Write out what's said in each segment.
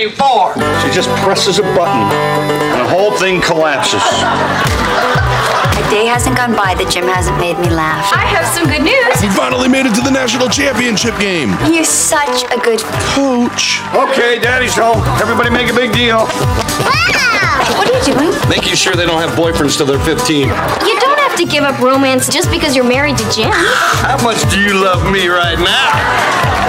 game for? She just presses a button and the whole thing collapses. A day hasn't gone by that Jim hasn't made me laugh. I have some good news. He finally made it to the national championship game. You're such a good Coach. Okay, Daddy's home. Everybody make a big deal. What are you doing? Making sure they don't have boyfriends till they're 15. You don't have to give up romance just because you're married to Jim. How much do you love me right now?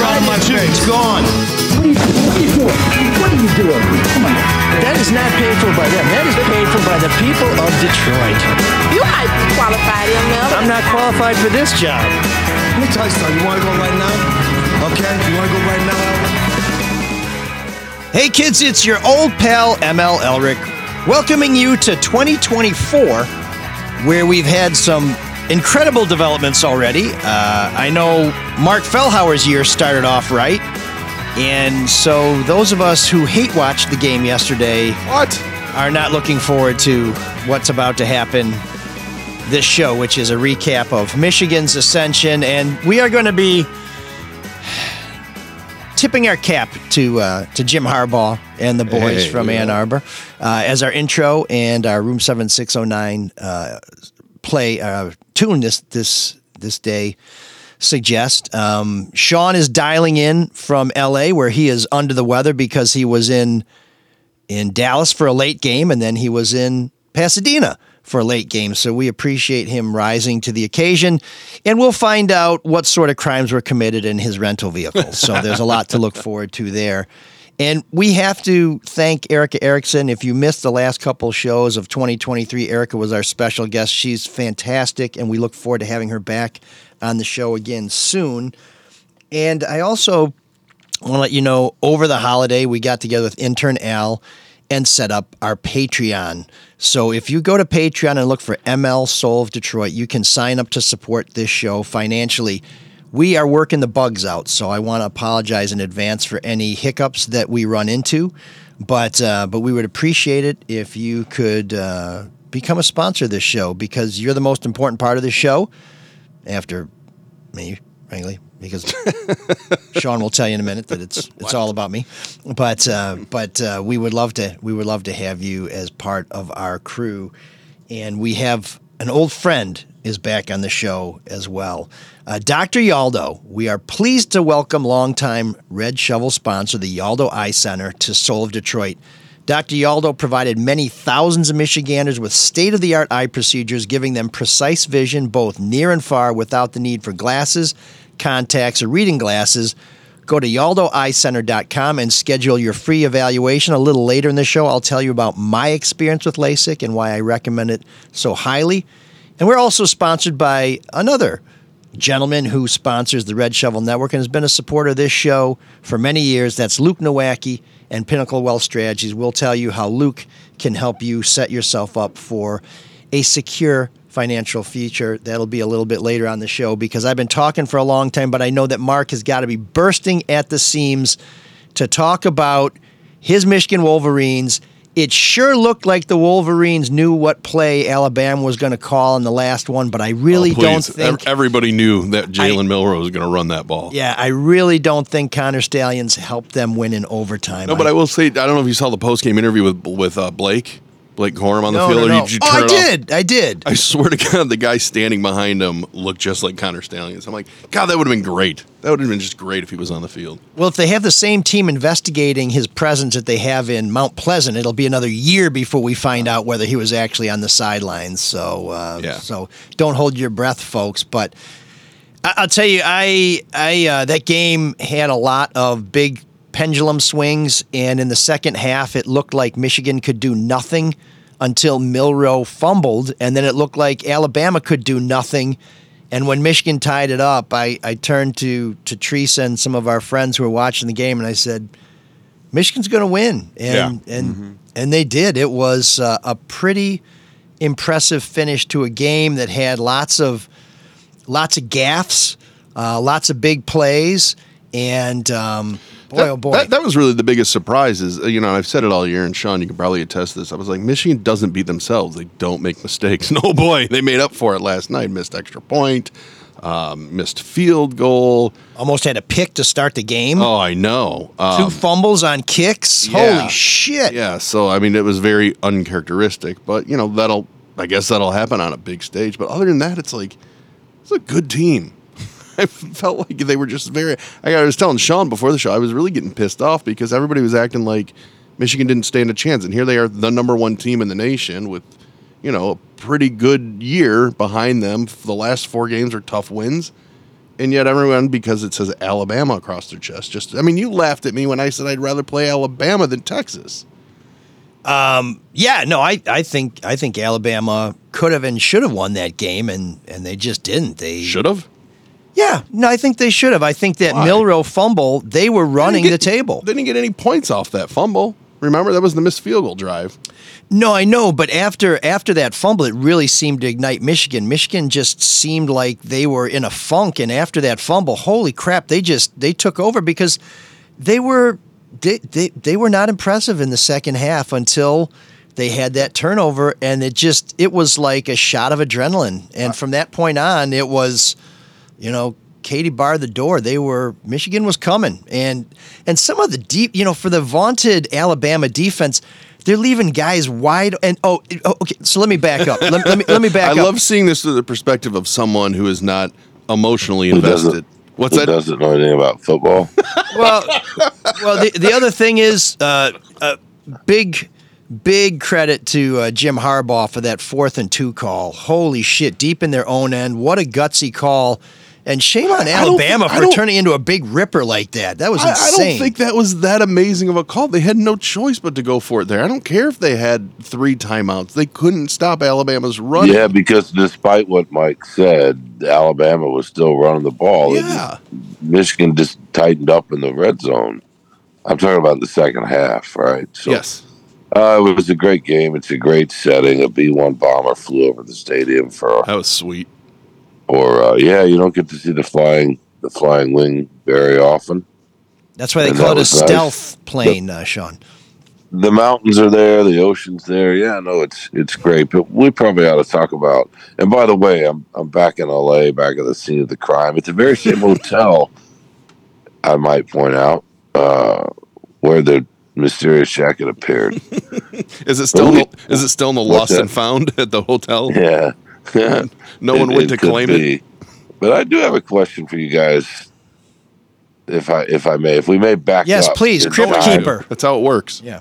Your country around my tooth. It's gone. That is not paid for by them. That is paid for by the people of Detroit. You might be qualified, ML. I'm not qualified for this job. Let me tell you something. You want to go right now? Okay? You want to go right now, Albert? Hey kids, it's your old pal ML Elrick welcoming you to 2024, where we've had some incredible developments already. Uh, I know Marc Fellhauer's year started off right, and so those of us who hate watched the game yesterday What? are not looking forward to what's about to happen this show, which is a recap of Michigan's ascension, and we are going to be tipping our cap to uh, to Jim Harbaugh and the boys Hey, from yeah. Ann Arbor uh, as our intro and our Room Seven Six Zero Nine uh, play uh, tune this this this day suggest. Um, Sean is dialing in from L.A. where he is under the weather because he was in in Dallas for a late game and then he was in Pasadena for a late game. So we appreciate him rising to the occasion and we'll find out what sort of crimes were committed in his rental vehicle. So there's a lot to look forward to there. And we have to thank Erica Erickson. If you missed the last couple shows of 2023, Erica was our special guest. She's fantastic, and we look forward to having her back on the show again soon. And I also want to let you know over the holiday, we got together with intern Al and set up our Patreon. So if you go to Patreon and look for ML Soul of Detroit, you can sign up to support this show financially. We are working the bugs out, so I want to apologize in advance for any hiccups that we run into. But uh, but we would appreciate it if you could uh, become a sponsor of this show because you're the most important part of the show after me, frankly, because Sean will tell you in a minute that it's it's all about me. But uh, but uh, we would love to we would love to have you as part of our crew, and we have an old friend is back on the show as well. Uh, Dr. Yaldo, we are pleased to welcome longtime Red Shovel sponsor, the Yaldo Eye Center, to Soul of Detroit. Dr. Yaldo provided many thousands of Michiganders with state of the art eye procedures, giving them precise vision both near and far without the need for glasses, contacts, or reading glasses. Go to yaldoeyecenter.com and schedule your free evaluation. A little later in the show, I'll tell you about my experience with LASIK and why I recommend it so highly. And we're also sponsored by another gentleman who sponsors the Red Shovel Network and has been a supporter of this show for many years. That's Luke Nowacki and Pinnacle Wealth Strategies. We'll tell you how Luke can help you set yourself up for a secure financial future. That'll be a little bit later on the show because I've been talking for a long time, but I know that Marc has got to be bursting at the seams to talk about his Michigan Wolverines. It sure looked like the Wolverines knew what play Alabama was going to call in the last one, but I really Oh, don't think everybody knew that Jalen Milroe was going to run that ball. yeah, I really don't think Connor Stalions helped them win in overtime. No, but I will say I don't know if you saw the post game interview with with uh, Blake Blake Corum on the no, field. no, or no. did you Oh, turn I it off? did. I did. I swear to God, the guy standing behind him looked just like Connor Stalions. I'm like, God, that would have been great. That would have been just great if he was on the field. Well, if they have the same team investigating his presence that they have in Mount Pleasant, it'll be another year before we find out whether he was actually on the sidelines. So, uh, Yeah. so don't hold your breath, folks. But I- I'll tell you, I, I, uh, that game had a lot of big pendulum swings, and in the second half, it looked like Michigan could do nothing until Milroe fumbled, and then it looked like Alabama could do nothing. And when Michigan tied it up, I, I turned to to Teresa and some of our friends who were watching the game, and I said, "Michigan's going to win," and and and they did. It was uh, a pretty impressive finish to a game that had lots of lots of gaffes, uh, lots of big plays, and um, boy, that, oh boy, That, that was really the biggest surprise. Is you know I've said it all year, and Sean, you can probably attest to this. I was like, Michigan doesn't beat themselves; they don't make mistakes. No boy, they made up for it last night. Missed extra point. um, missed field goal. Almost had a pick to start the game. Oh, I know. Two Um, fumbles on kicks. yeah. Holy shit. yeah, so I mean, it was very uncharacteristic, but you know that'll. I guess that'll happen on a big stage. But other than that, it's like it's a good team. I felt like they were just very. I was telling Sean before the show, I was really getting pissed off because everybody was acting like Michigan didn't stand a chance, and here they are, the number one team in the nation with, you know, a pretty good year behind them. The last four games are tough wins, and yet everyone, because it says Alabama across their chest, just I mean, you laughed at me when I said I'd rather play Alabama than Texas. Um, Yeah, no, I, I think I think Alabama could have and should have won that game and and they just didn't. They Should have. Yeah, no, I think they should have. I think that Why? Milroe fumble, they were running They the table. They didn't get any points off that fumble. Remember that was the missed field goal drive. No, I know, but after after that fumble, it really seemed to ignite Michigan. Michigan just seemed like they were in a funk, and after that fumble, holy crap, they just they took over because they were they they, they were not impressive in the second half until they had that turnover, and it just it was like a shot of adrenaline, and from that point on, it was you know. Katie barred the door. They were Michigan was coming, and and some of the deep, you know, for the vaunted Alabama defense, they're leaving guys wide. And oh, oh, okay. So let me back up. Let, let me let me back I up. I love seeing this through the perspective of someone who is not emotionally invested. What's Who that? doesn't know anything about football? well, well, the, the other thing is, uh, uh, big, big credit to uh, Jim Harbaugh for that fourth and two call. Holy shit, deep in their own end. What a gutsy call. And shame on Alabama think- for turning into a big ripper like that. That was I, I don't think that was that amazing of a call. They had no choice but to go for it there. I don't care if they had three timeouts. They couldn't stop Alabama's run. yeah, because despite what Mike said, Alabama was still running the ball. Yeah. just- Michigan just tightened up in the red zone. I'm talking about the second half, right? So, Yes. Uh, it was a great game. It's a great setting. A B one bomber flew over the stadium for, That was sweet. Or uh, yeah, you don't get to see the flying the flying wing very often. That's why they And call it a was nice. stealth plane, uh, Sean. the mountains are there, the ocean's there. Yeah, no, it's it's great. But we probably ought to talk about. And by the way, I'm I'm back in L.A., back at the scene of the crime. It's the very same hotel. I might point out uh, where the mysterious jacket appeared. Is it still in the, is it still in the What's lost that? and found at the hotel? yeah, No one It- went it to could claim it. But I do have a question for you guys, if I if I may, if we may back Yes, up Yes, please, in Crypt time. Keeper. That's how it works. Yeah.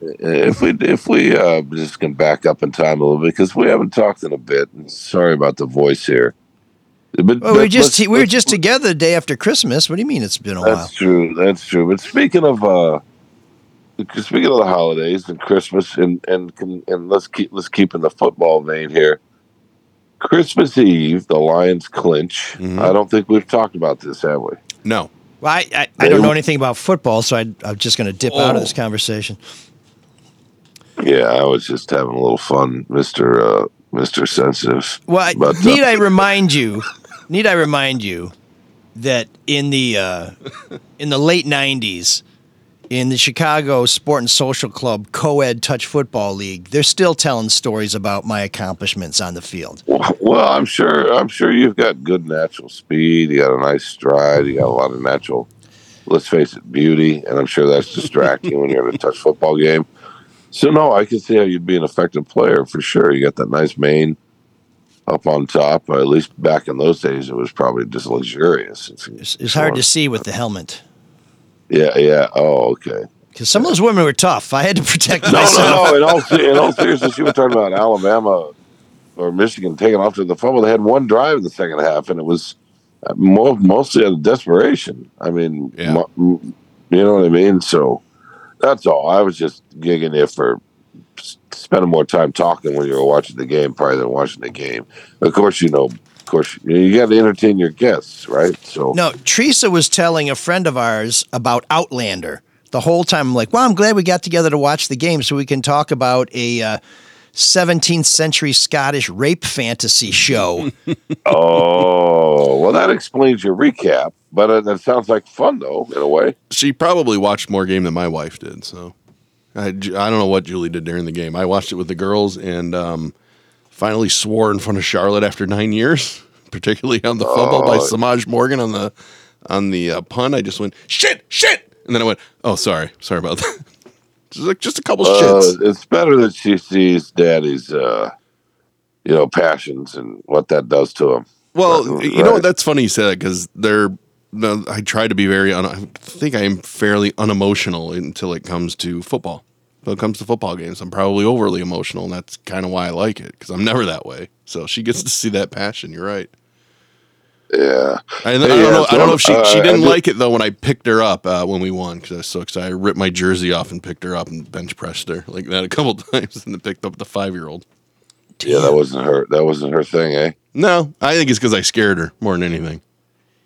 if we if we uh, just can back up in time a little bit because we haven't talked in a bit. Sorry about the voice here. But, Well, we were just let's- we were let's- just together the day after Christmas. What do you mean it's been a while? That's true. That's true. But speaking of uh, speaking of the holidays and Christmas, and and can, and let's keep let's keep in the football vein here. Christmas Eve, the Lions clinch. Mhm. I don't think we've talked about this, have we? No. Well, I, I, I don't know anything about football, so I, I'm just going to dip out of this Oh. conversation. Yeah, I was just having a little fun, Mister uh, Mister Sensitive. Well, I, But, uh, need I remind you? Need I remind you that in the uh, in the late '90s, in the Chicago Sport and Social Club co-ed touch football league, they're still telling stories about my accomplishments on the field. Well, I'm sure. I'm sure you've got good natural speed. You got a nice stride. You got a lot of natural. Let's face it, beauty, and I'm sure that's distracting when you're at a touch football game. So no, I can see how you'd be an effective player for sure. You got that nice mane up on top. At least back in those days, it was probably just luxurious. It's, it's hard to see with the helmet Yeah, yeah. Oh, okay. because some of those women were tough. I had to protect No, myself. no, no. In all, in all seriousness, you were talking about Alabama or Michigan taking off to the fumble. They had one drive in the second half, and it was uh, mostly out of desperation. I mean, Yeah. you know what I mean? So that's all. I was just gigging you for s- spending more time talking when you were watching the game probably than watching the game. Of course, you know, of course, you, you got to entertain your guests, right? So No, Teresa was telling a friend of ours about Outlander the whole time. I'm like, well, I'm glad we got together to watch the game so we can talk about a uh, 17th century Scottish rape fantasy show. Oh, well, that explains your recap. But uh, that sounds like fun, though, in a way. She probably watched more game than my wife did. So I, I don't know what Julie did during the game. I watched it with the girls and um, finally swore in front of Charlotte after nine years. particularly on the fumble by Oh. Semaj Morgan on the on the uh, punt. I just went shit, shit, and then I went, oh, sorry, sorry about that. just like just a couple Uh, shits. it's better that she sees daddy's, uh, you know, passions and what that does to him. Well, Right. you know what? That's funny you say that because they're. I try to be very. Un, I think I am fairly unemotional until it comes to football. When it comes to football games, I'm probably overly emotional, and that's kind of why I like it because I'm never that way. So she gets to see that passion. You're right. Yeah. I, I don't yeah, know. I don't know if she so, she uh, didn't did- like it though when I picked her up uh, when we won because I was so excited. I ripped my jersey off and picked her up and bench pressed her like that a couple times and then picked up the five year old. Yeah, that wasn't her. That wasn't her thing, eh? No, I think it's because I scared her more than anything.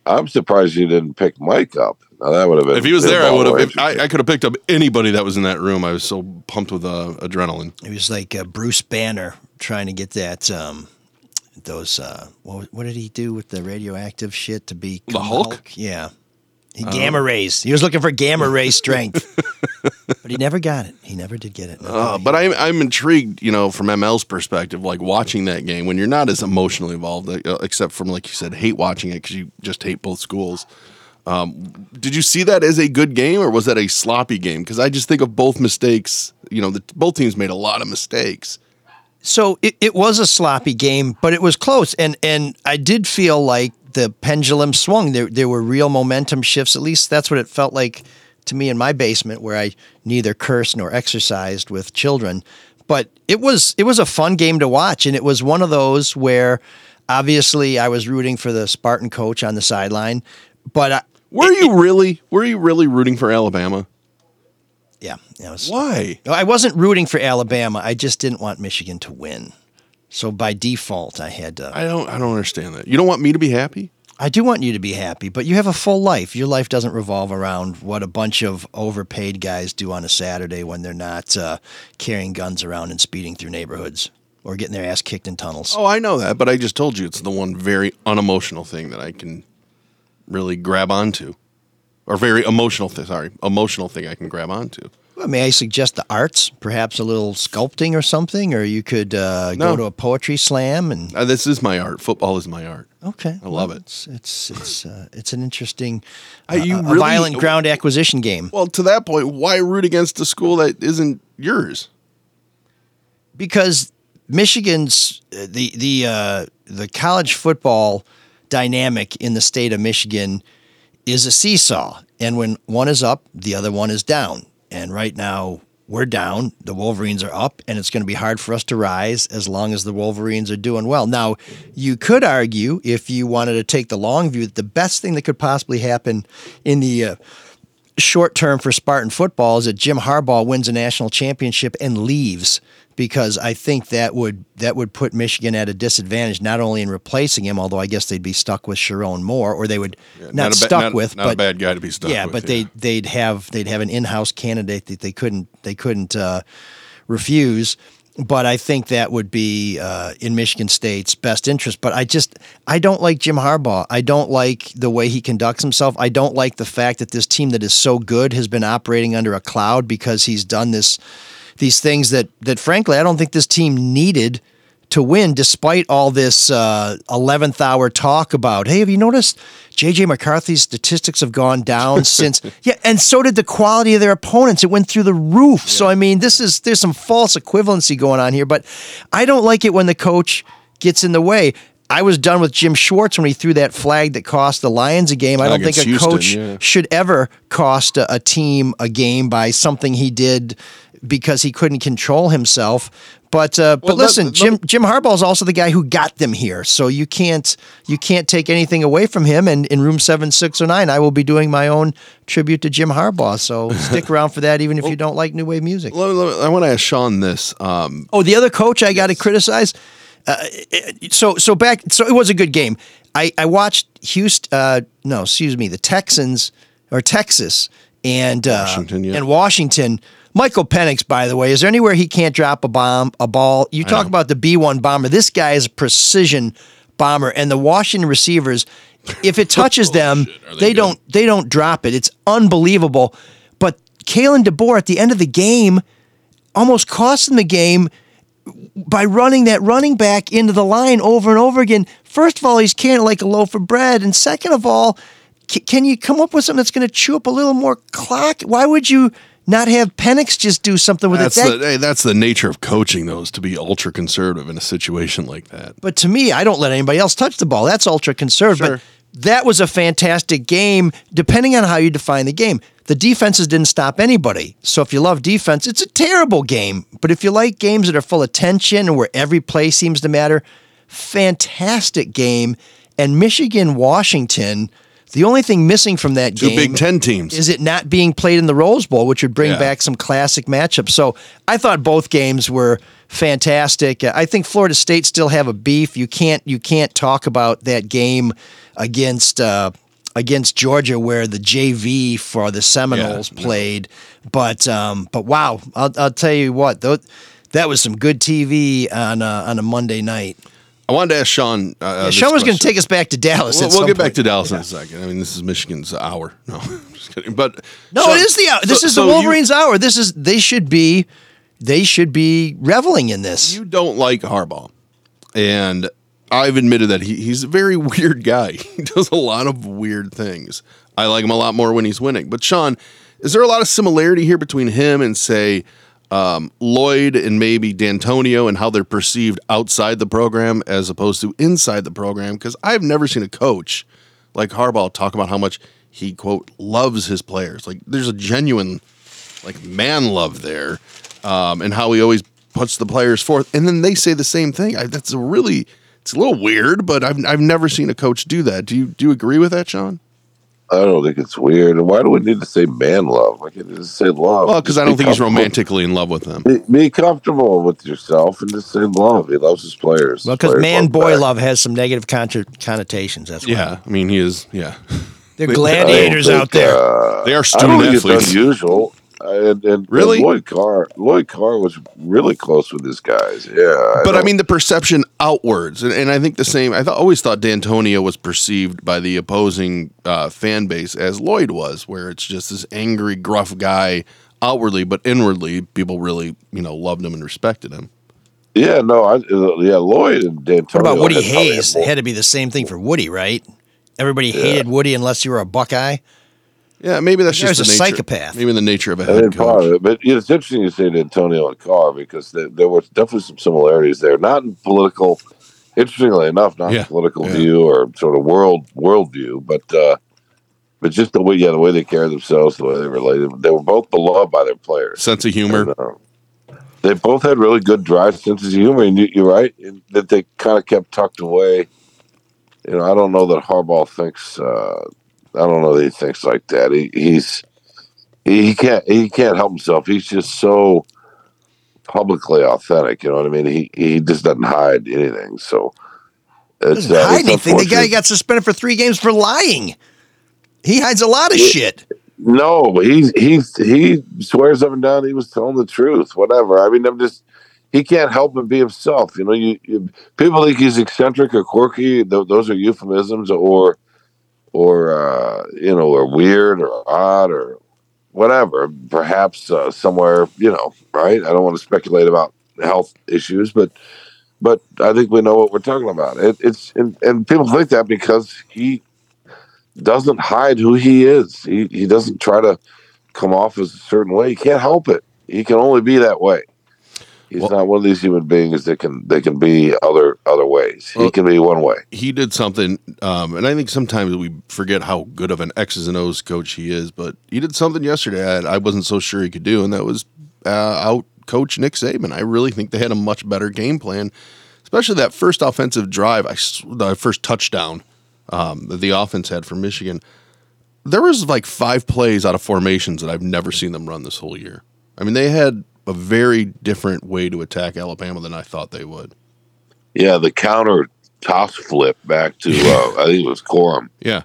I'm surprised you didn't pick Mike up. Now that would have been. If he was there, I would have. If. I, I could have picked up anybody that was in that room. I was so pumped with uh, adrenaline. It was like uh, Bruce Banner trying to get that. Um, those uh, what, what did he do with the radioactive shit to be The Hulk? Yeah, he, Oh. gamma rays. He was looking for gamma ray strength, but he never got it. He never did get it. Uh, but I'm I'm intrigued, you know, from ML's perspective, like watching that game when you're not as emotionally involved, uh, except from like you said, hate watching it because you just hate both schools. Um, did you see that as a good game or was that a sloppy game? Because I just think of both mistakes. You know, the, both teams made a lot of mistakes. So it, it was a sloppy game, but it was close, and and I did feel like the pendulum swung. There there were real momentum shifts. At least that's what it felt like to me in my basement, where I neither cursed nor exercised with children. But it was it was a fun game to watch, and it was one of those where obviously I was rooting for the Spartan coach on the sideline, but I, Were you really? Were you really rooting for Alabama? yeah, it was, Why? I wasn't rooting for Alabama. I just didn't want Michigan to win. So by default, I had to. I don't. I don't understand that. You don't want me to be happy? I do want you to be happy, but you have a full life. Your life doesn't revolve around what a bunch of overpaid guys do on a Saturday when they're not uh, carrying guns around and speeding through neighborhoods or getting their ass kicked in tunnels. Oh, I know that, but I just told you it's the one very unemotional thing that I can really grab onto, or very emotional thing. Sorry, emotional thing I can grab onto. Well, may I suggest the arts, perhaps a little sculpting or something, or you could uh, No. go to a poetry slam and. Uh, this is my art. Football is my art. Okay, I love well, it. It's it's it's, uh, it's an interesting, Uh, really- violent ground acquisition game. Well, to that point, why root against a school that isn't yours? because Michigan's uh, the the uh, the college football dynamic in the state of Michigan is a seesaw, and when one is up, the other one is down. And right now we're down, the Wolverines are up, and it's going to be hard for us to rise as long as the Wolverines are doing well. Now, you could argue if you wanted to take the long view that the best thing that could possibly happen in the uh, short term for Spartan football is that Jim Harbaugh wins a national championship and leaves because I think that would that would put Michigan at a disadvantage not only in replacing him, although I guess they'd be stuck with Sherrone Moore, or they would not, not a ba- stuck not- with, not a bad guy to be stuck with. yeah, with, but yeah. they they'd have they'd have an in-house candidate that they couldn't they couldn't uh, refuse. But I think that would be uh, in Michigan State's best interest. But I just I don't like Jim Harbaugh. I don't like the way he conducts himself. I don't like the fact that this team that is so good has been operating under a cloud because he's done this these things that that frankly I don't think this team needed to win, despite all this uh, 11th hour talk about, hey, have you noticed JJ McCarthy's statistics have gone down since? Yeah, and so did the quality of their opponents. It went through the roof. So, I mean, this is, there's some false equivalency going on here, but I don't like it when the coach gets in the way. I was done with Jim Schwartz when he threw that flag that cost the Lions a game. I don't think a Houston, coach yeah. should ever cost a, a team a game by something he did because he couldn't control himself. But uh, but Well, let- listen, let Jim me- Jim Harbaugh is also the guy who got them here, so you can't you can't take anything away from him. And in room seven six oh nine, I will be doing my own tribute to Jim Harbaugh. So stick around for that, even if you don't like new wave music. Let let I want to ask Sean this. Um, Oh, the other coach I got to criticize. Uh, so so back so it was a good game. I I watched Houston. Uh, no, excuse me, the Texans or Texas and uh, Washington, yeah. and Washington. Michael Penix, by the way, is there anywhere he can't drop a bomb, a ball? You talk about the B one bomber. This guy is a precision bomber, and the Washington receivers, if it touches them, they, they don't they don't drop it. It's unbelievable. But Kalen DeBoer at the end of the game almost cost them the game by running that running back into the line over and over again. First of all, he's carrying like a loaf of bread, and second of all, c- can you come up with something that's going to chew up a little more clock? Why would you not have Penix just do something with That's it? That- the hey, that's the nature of coaching, though, is to be ultra conservative in a situation like that. But to me, I don't let anybody else touch the ball. That's ultra conservative. Sure. But that was a fantastic game, depending on how you define the game. The defenses didn't stop anybody. So if you love defense, it's a terrible game. But if you like games that are full of tension and where every play seems to matter, fantastic game. And Michigan, Washington, the only thing missing from that Two game Big Ten teams. is it not being played in the Rose Bowl, which would bring Yeah. back some classic matchups. So I thought both games were fantastic. I think Florida State still have a beef. You can't you can't talk about that game against uh, against Georgia where the JV for the Seminoles no. played. But um, but wow, I'll, I'll tell you what though. That was some good TV on uh, on a Monday night. I wanted to ask Sean. Uh, Yeah, this Sean was going to take us back to Dallas. We'll, we'll get back to Dallas in a second. I mean, this is Michigan's hour. No, I'm just kidding. But No, Sean- it is the hour. This so- is so the you- Wolverines' hour. This is they should be they should be reveling in this. you don't like Harbaugh, and I've admitted that he, he's a very weird guy. He does a lot of weird things. I like him a lot more when he's winning. But Sean, is there a lot of similarity here between him and say um, Lloyd and maybe Dantonio and how they're perceived outside the program as opposed to inside the program? Because I've never seen a coach like Harbaugh talk about how much he quote loves his players. Like there's a genuine like man love there, um, and how he always puts the players forth. And then they say the same thing. I, that's a really it's a little weird, but I've I've never seen a coach do that. Do you do you agree with that, Sean? I don't think it's weird. And why do we need to say man love? Why can't just say love? Well, because I don't think he's romantically in love with them. Be, be comfortable with yourself and just say love. He loves his players. Well, because man love boy back. love has some negative contra- connotations. That's why. Yeah, I mean he is. Yeah, They're They- I don't gladiators think, out there. uh, they are I don't student think it's athletes. unusual. And, and Really? and Lloyd Carr, Lloyd Carr was really close with his guys. Yeah, But I don't- mean the perception outwards, and, and I think the same. I th- always thought Dantonio was perceived by the opposing uh, fan base as Lloyd was, where it's just this angry, gruff guy outwardly, but inwardly, people really you know loved him and respected him. yeah, no, I, uh, yeah, Lloyd and Dantonio. What about Woody had probably Hayes? more- It had to be the same thing for Woody, right? Everybody hated Woody unless you were a Buckeye. Yeah, maybe that's There's just the a nature, psychopath. Maybe the nature of a think head part coach. of it, but you know, it's interesting you say Antonio and Carr because there, there were definitely some similarities there. Not in political, interestingly enough, not Yeah, in political yeah. view or sort of world worldview, but uh, but just the way yeah, the way they carried themselves, the way they related. They were both beloved by their players. Sense of humor. And, uh, they both had really good dry senses of humor, and you, you're right in that they kind of kept tucked away. You know, I don't know that Harbaugh thinks. Uh, I don't know that he thinks like that. He, he's he, he can't he can't help himself. He's just so publicly authentic. You know what I mean? He he just doesn't hide anything. So it's, Doesn't uh, hide anything. The guy got suspended for three games for lying. He hides a lot of shit. No, but he's he's he swears up and down he was telling the truth. Whatever. I mean, I'm just he can't help but be himself. You know, you, you people think he's eccentric or quirky. Th- those are euphemisms, or or uh, you know, or weird or odd or whatever. Perhaps uh, somewhere, you know, right? I don't want to speculate about health issues, but but I think we know what we're talking about. It, it's and, and people think that because he doesn't hide who he is. He he doesn't try to come off as a certain way. He can't help it. He can only be that way. He's Well- not one of these human beings that can they can be other other ways. Well- he can be one way. he did something, um, and I think sometimes we forget how good of an X's and O's coach he is. But he did something yesterday that I wasn't so sure he could do, and that was uh, out coach Nick Saban. I really think they had a much better game plan, especially that first offensive drive. I the first touchdown um, that the offense had for Michigan. There was like five plays out of formations that I've never seen them run this whole year. I mean, they had a very different way to attack Alabama than I thought they would. Yeah, the counter toss flip back to uh, I think it was Corum. Yeah.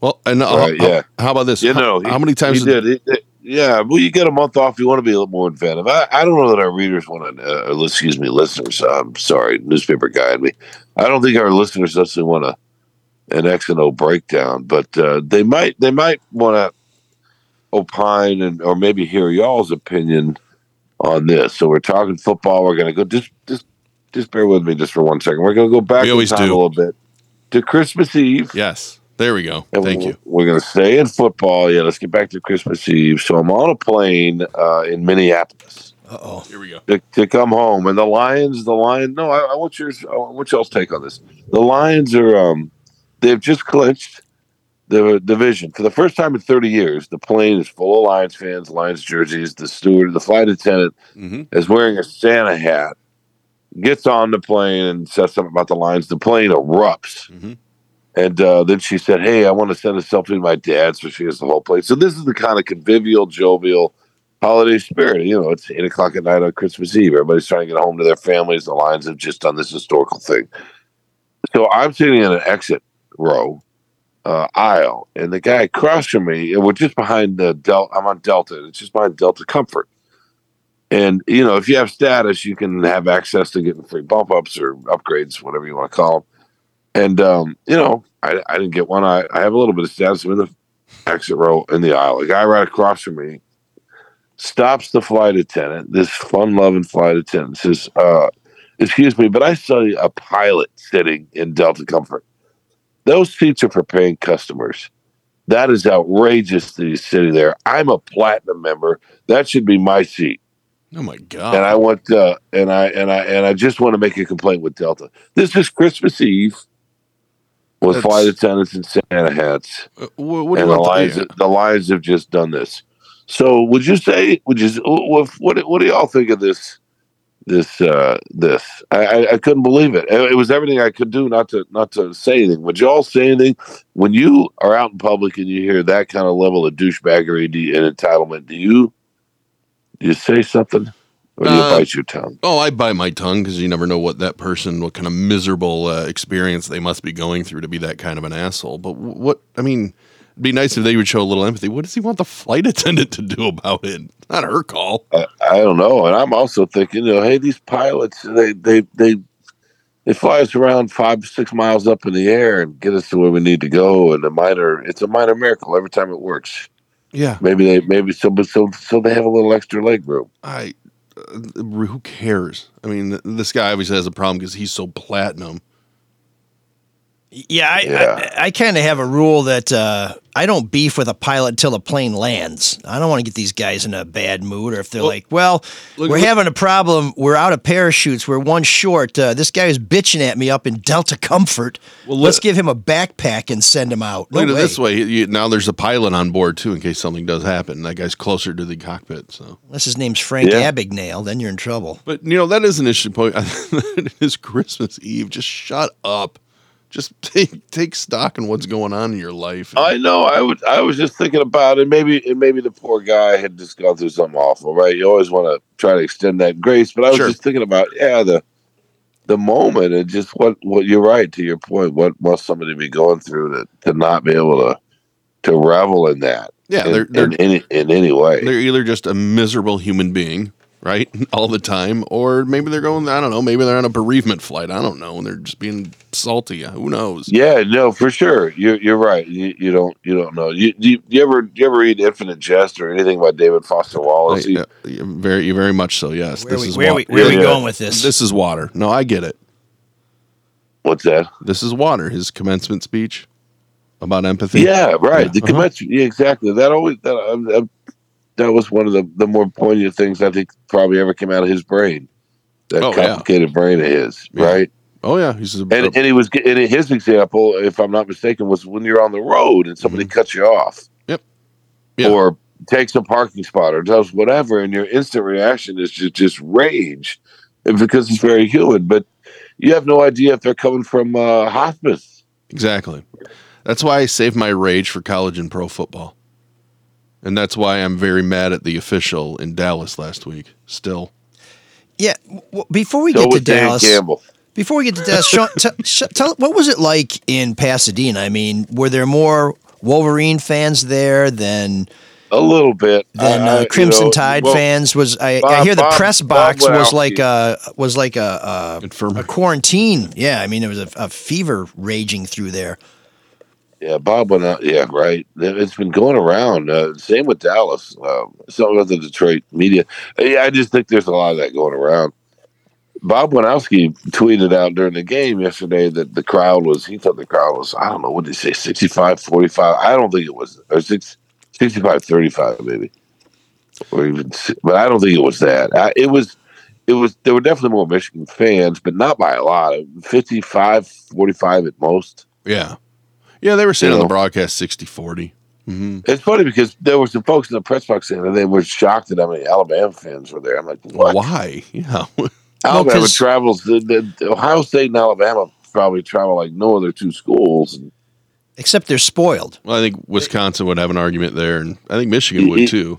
Well, and uh, Right, how, yeah. how about this? You How- know, how, he- many times he did? He- he- yeah, well, you get a month off. You want to be a little more inventive. I, I don't know that our readers want to. Uh, excuse me, listeners. I'm sorry, newspaper guy in me. I don't think our listeners necessarily want a an X and O breakdown, but uh, they might. They might want to opine and or maybe hear y'all's opinion on this. So we're talking football. We're gonna go just just just bear with me just for one second. We're gonna go back We in always time do. a little bit to Christmas Eve. Yes. There we go. And Thank we're, you. We're going to stay in football. Yeah, let's get back to Christmas Eve. So I'm on a plane uh, in Minneapolis Uh oh. Here we go. to, to come home, and the Lions, the Lions. No, I, I want yours. I want y'all's take on this. The Lions are um, they've just clinched the division for the first time in 30 years. The plane is full of Lions fans, Lions jerseys. The steward, the flight attendant, hmm is wearing a Santa hat. Gets on the plane and says something about the Lions. The plane erupts. Mhm. And uh, then she said, Hey, I want to send a selfie to my dad. So she has the whole plane. So this is the kind of convivial, jovial holiday spirit. You know, it's eight o'clock at night on Christmas Eve. Everybody's trying to get home to their families. The Lions have just done this historical thing. So I'm sitting in an exit row uh, aisle, and the guy across from me, we're just behind the Delta. I'm on Delta, it's just behind Delta Comfort. And you know, if you have status, you can have access to getting free bump ups or upgrades, whatever you want to call them. And um, you know, I, I didn't get one. I, I have a little bit of status. I'm in the exit row in the aisle. A guy right across from me stops the flight attendant. This fun-loving flight attendant says, uh, "Excuse me, but I saw a pilot sitting in Delta Comfort. Those seats are for paying customers." That is outrageous that he's sitting there. I'm a platinum member. That should be my seat Oh my god. and I want uh, and I and I and I just want to make a complaint with Delta. This is Christmas Eve with That's- flight attendants and Santa hats, Uh, wha- what do and you the Lions the Lions have just done this. So would you say would you what what, what do y'all think of this? This uh, this I, I, I couldn't believe it. It it was everything I could do not to not to say anything. Would y'all say anything when you are out in public and you hear that kind of level of douchebaggery and entitlement? Do you do you say something or do you Uh, bite your tongue? Oh, I bite my tongue because you never know what that person, what kind of miserable uh, experience they must be going through to be that kind of an asshole. But wh- what, I mean, be nice if they would show a little empathy. What does he want the flight attendant to do about it? It's not her call. I, I don't know, and I'm also thinking, you know, hey, these pilots, they they they they fly us around five six miles up in the air and get us to where we need to go, and a minor, it's a minor miracle every time it works. Yeah. Maybe they maybe so, but so so they have a little extra leg room. I, uh, who cares? I mean, this guy obviously has a problem because he's so platinum. Yeah, I, Yeah. I, I kind of have a rule that uh, I don't beef with a pilot until the plane lands. I don't want to get these guys in a bad mood, or if they're Well, like, "Well, look- we're look- having a problem. We're out of parachutes. We're one short. Uh, this guy is bitching at me up in Delta Comfort. Well, Let's look- give him a backpack and send him out." No Look at way. this way. You, now there's a pilot on board too, in case something does happen. That guy's closer to the cockpit, so. Unless his name's Frank Yeah. Abagnale, then you're in trouble. But you know that is an issue point. it is Christmas Eve. Just shut up. Just take take stock in what's going on in your life. I know. I would. I was just thinking about it. Maybe and maybe the poor guy had just gone through something awful, right? You always want to try to extend that grace, but I was Sure. just thinking about yeah the the moment and just what what you're right to your point. What must somebody be going through to to not be able to to revel in that? Yeah, in, they're- they're- in any in any way. they're either just a miserable human being, right, all the time, or maybe they're going. I don't know. Maybe they're on a bereavement flight. I don't know, and they're just being salty. Who knows? Yeah, no, for sure. You're you're right. You, you don't you don't know. You, you you ever you ever read Infinite Jest or anything by David Foster Wallace? He- I- uh, very, very much so. Yes, Where, this we, is where, wa- we, where are we Yeah. going with this? This is water. No, I get it. what's that? This is water. His commencement speech about empathy. Yeah, right. The Uh-huh. commencement. Yeah, exactly. That always that uh, uh, that was one of the the more poignant things I think probably ever came out of his brain. That Oh, yeah. complicated brain of his, Yeah. right? Oh yeah. He's a, And and he was and his example, if I'm not mistaken, was when you're on the road and somebody cuts you off, Mm-hmm. Yep. Yeah. or takes a parking spot or does whatever, and your instant reaction is just just rage, and because it's very human. But you have no idea if they're coming from uh, hospice. Exactly. That's why I saved my rage for college and pro football. And that's why I'm very mad at the official in Dallas last week. Still. yeah, w- before we So get to Dan Dallas, Campbell. Before we get to Dallas, Sean, t- sh- tell what was it like in Pasadena? I mean, were there more Wolverine fans there than A little bit. than I- I- uh, you Crimson know, Tide well, fans? Was I, I hear the Bob- press box went was like a was like a, a, a quarantine? Yeah, I mean, it was a, a fever raging through there. Yeah, Bob went out. Yeah, right. It's been going around. Uh, same with Dallas. Um, some of the Detroit media. Yeah, I just think there's a lot of that going around. Bob Wojnowski tweeted out during the game yesterday that the crowd was, he thought the crowd was, I don't know, what did he say, 65, 45? I don't think it was, or six, 65, 35 maybe. Or even, but I don't think it was that. I, it was, it was, there were definitely more Michigan fans, but not by a lot. 55, 45 at most. Yeah. Yeah, they were saying You on the broadcast 60 40. hmm It's funny because there were some folks in the press box and they were shocked at how many Alabama fans were there. I'm like, what? Why? Yeah. Alabama 'cause- travels. The, the, Ohio State and Alabama probably travel like no other two schools. And Except they're spoiled. well, I think Wisconsin would have an argument there, and I think Michigan would too.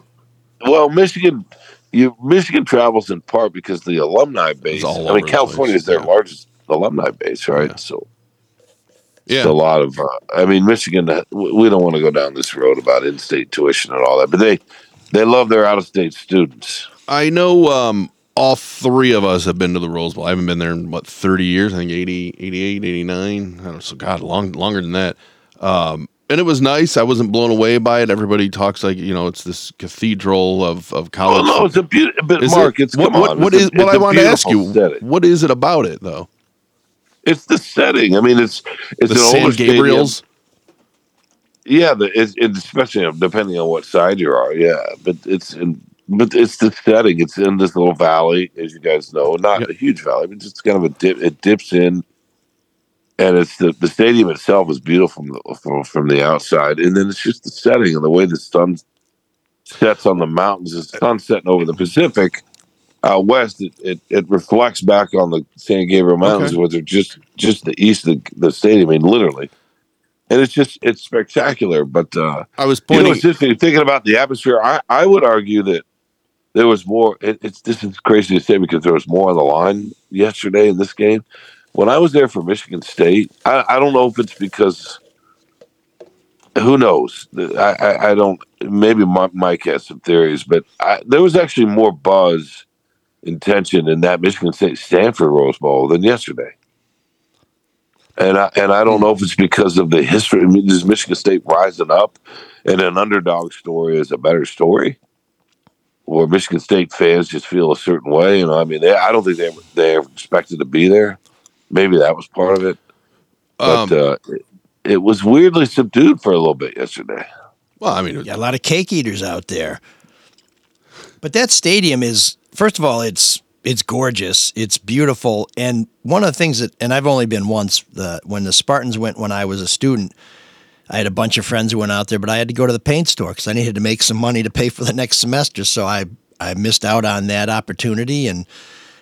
well, Michigan, you Michigan travels in part because the alumni base. all I over mean, the California place, is their yeah. largest alumni base, right? Yeah. So Yeah. it's a lot of. Uh, I mean, Michigan. uh, We don't want to go down this road about in-state tuition and all that, but they they love their out-of-state students. I know um, all three of us have been to the Rose Bowl. I haven't been there in what 30 years. I think 80, 88, 89. I don't know. So God, long longer than that. Um, and it was nice. I wasn't blown away by it. Everybody talks like you know it's this cathedral of of Oh college. no, it's a beautiful. But Marc, it? it's what, come what, on. what is a- what I a wanted to ask you? What is it about it though? It's the setting. I mean, it's it's The an San older stadium. Yeah, the, it's, it's especially um, depending on what side you are. Yeah, but it's in, but it's the setting. It's in this little valley, as you guys know, not Yep. a huge valley, but just kind of a dip. It dips in, and it's the the stadium itself is beautiful from the, from, from the outside, and then it's just the setting and the way the sun sets on the mountains. The sun setting over the Pacific. Out west, it, it, it reflects back on the San Gabriel Mountains, Okay. which are just just the east of the stadium. I mean, literally, and it's just it's spectacular. But uh, I was you know, pointing. it's interesting thinking about the atmosphere. I, I would argue that there was more. It, it's this is crazy to say because there was more on the line yesterday in this game. When I was there for Michigan State, I, I don't know if it's because who knows. I, I, I don't. Maybe Mike has some theories, but I, there was actually more buzz and tension in that Michigan State Stanford Rose Bowl than yesterday. And I and I don't know if it's because of the history. I mean, is Michigan State rising up, and an underdog story is a better story, or Michigan State fans just feel a certain way? You know, I mean, they, I don't think they they ever expected to be there. Maybe that was part of it, but Um, uh, it, it was weirdly subdued for a little bit yesterday. well, I mean, it was- Yeah, a lot of cake eaters out there. But that stadium is first of all, it's it's gorgeous, it's beautiful, and one of the things that and I've only been once. The when the Spartans went when I was a student, I had a bunch of friends who went out there, but I had to go to the paint store because I needed to make some money to pay for the next semester. So I I missed out on that opportunity, and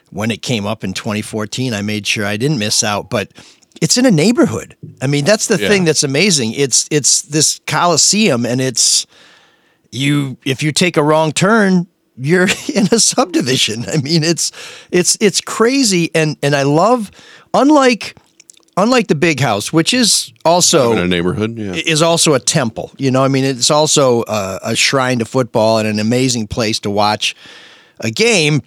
when it came up in 2014, I made sure I didn't miss out. But it's in a neighborhood. I mean, that's the Yeah. thing that's amazing. It's it's this coliseum, and it's you. If you take a wrong turn, you're in a subdivision. I mean, it's it's it's crazy, and and I love, unlike unlike the big house, which is also in a neighborhood. Yeah. is also a temple. You know, I mean, it's also a, a shrine to football and an amazing place to watch a game,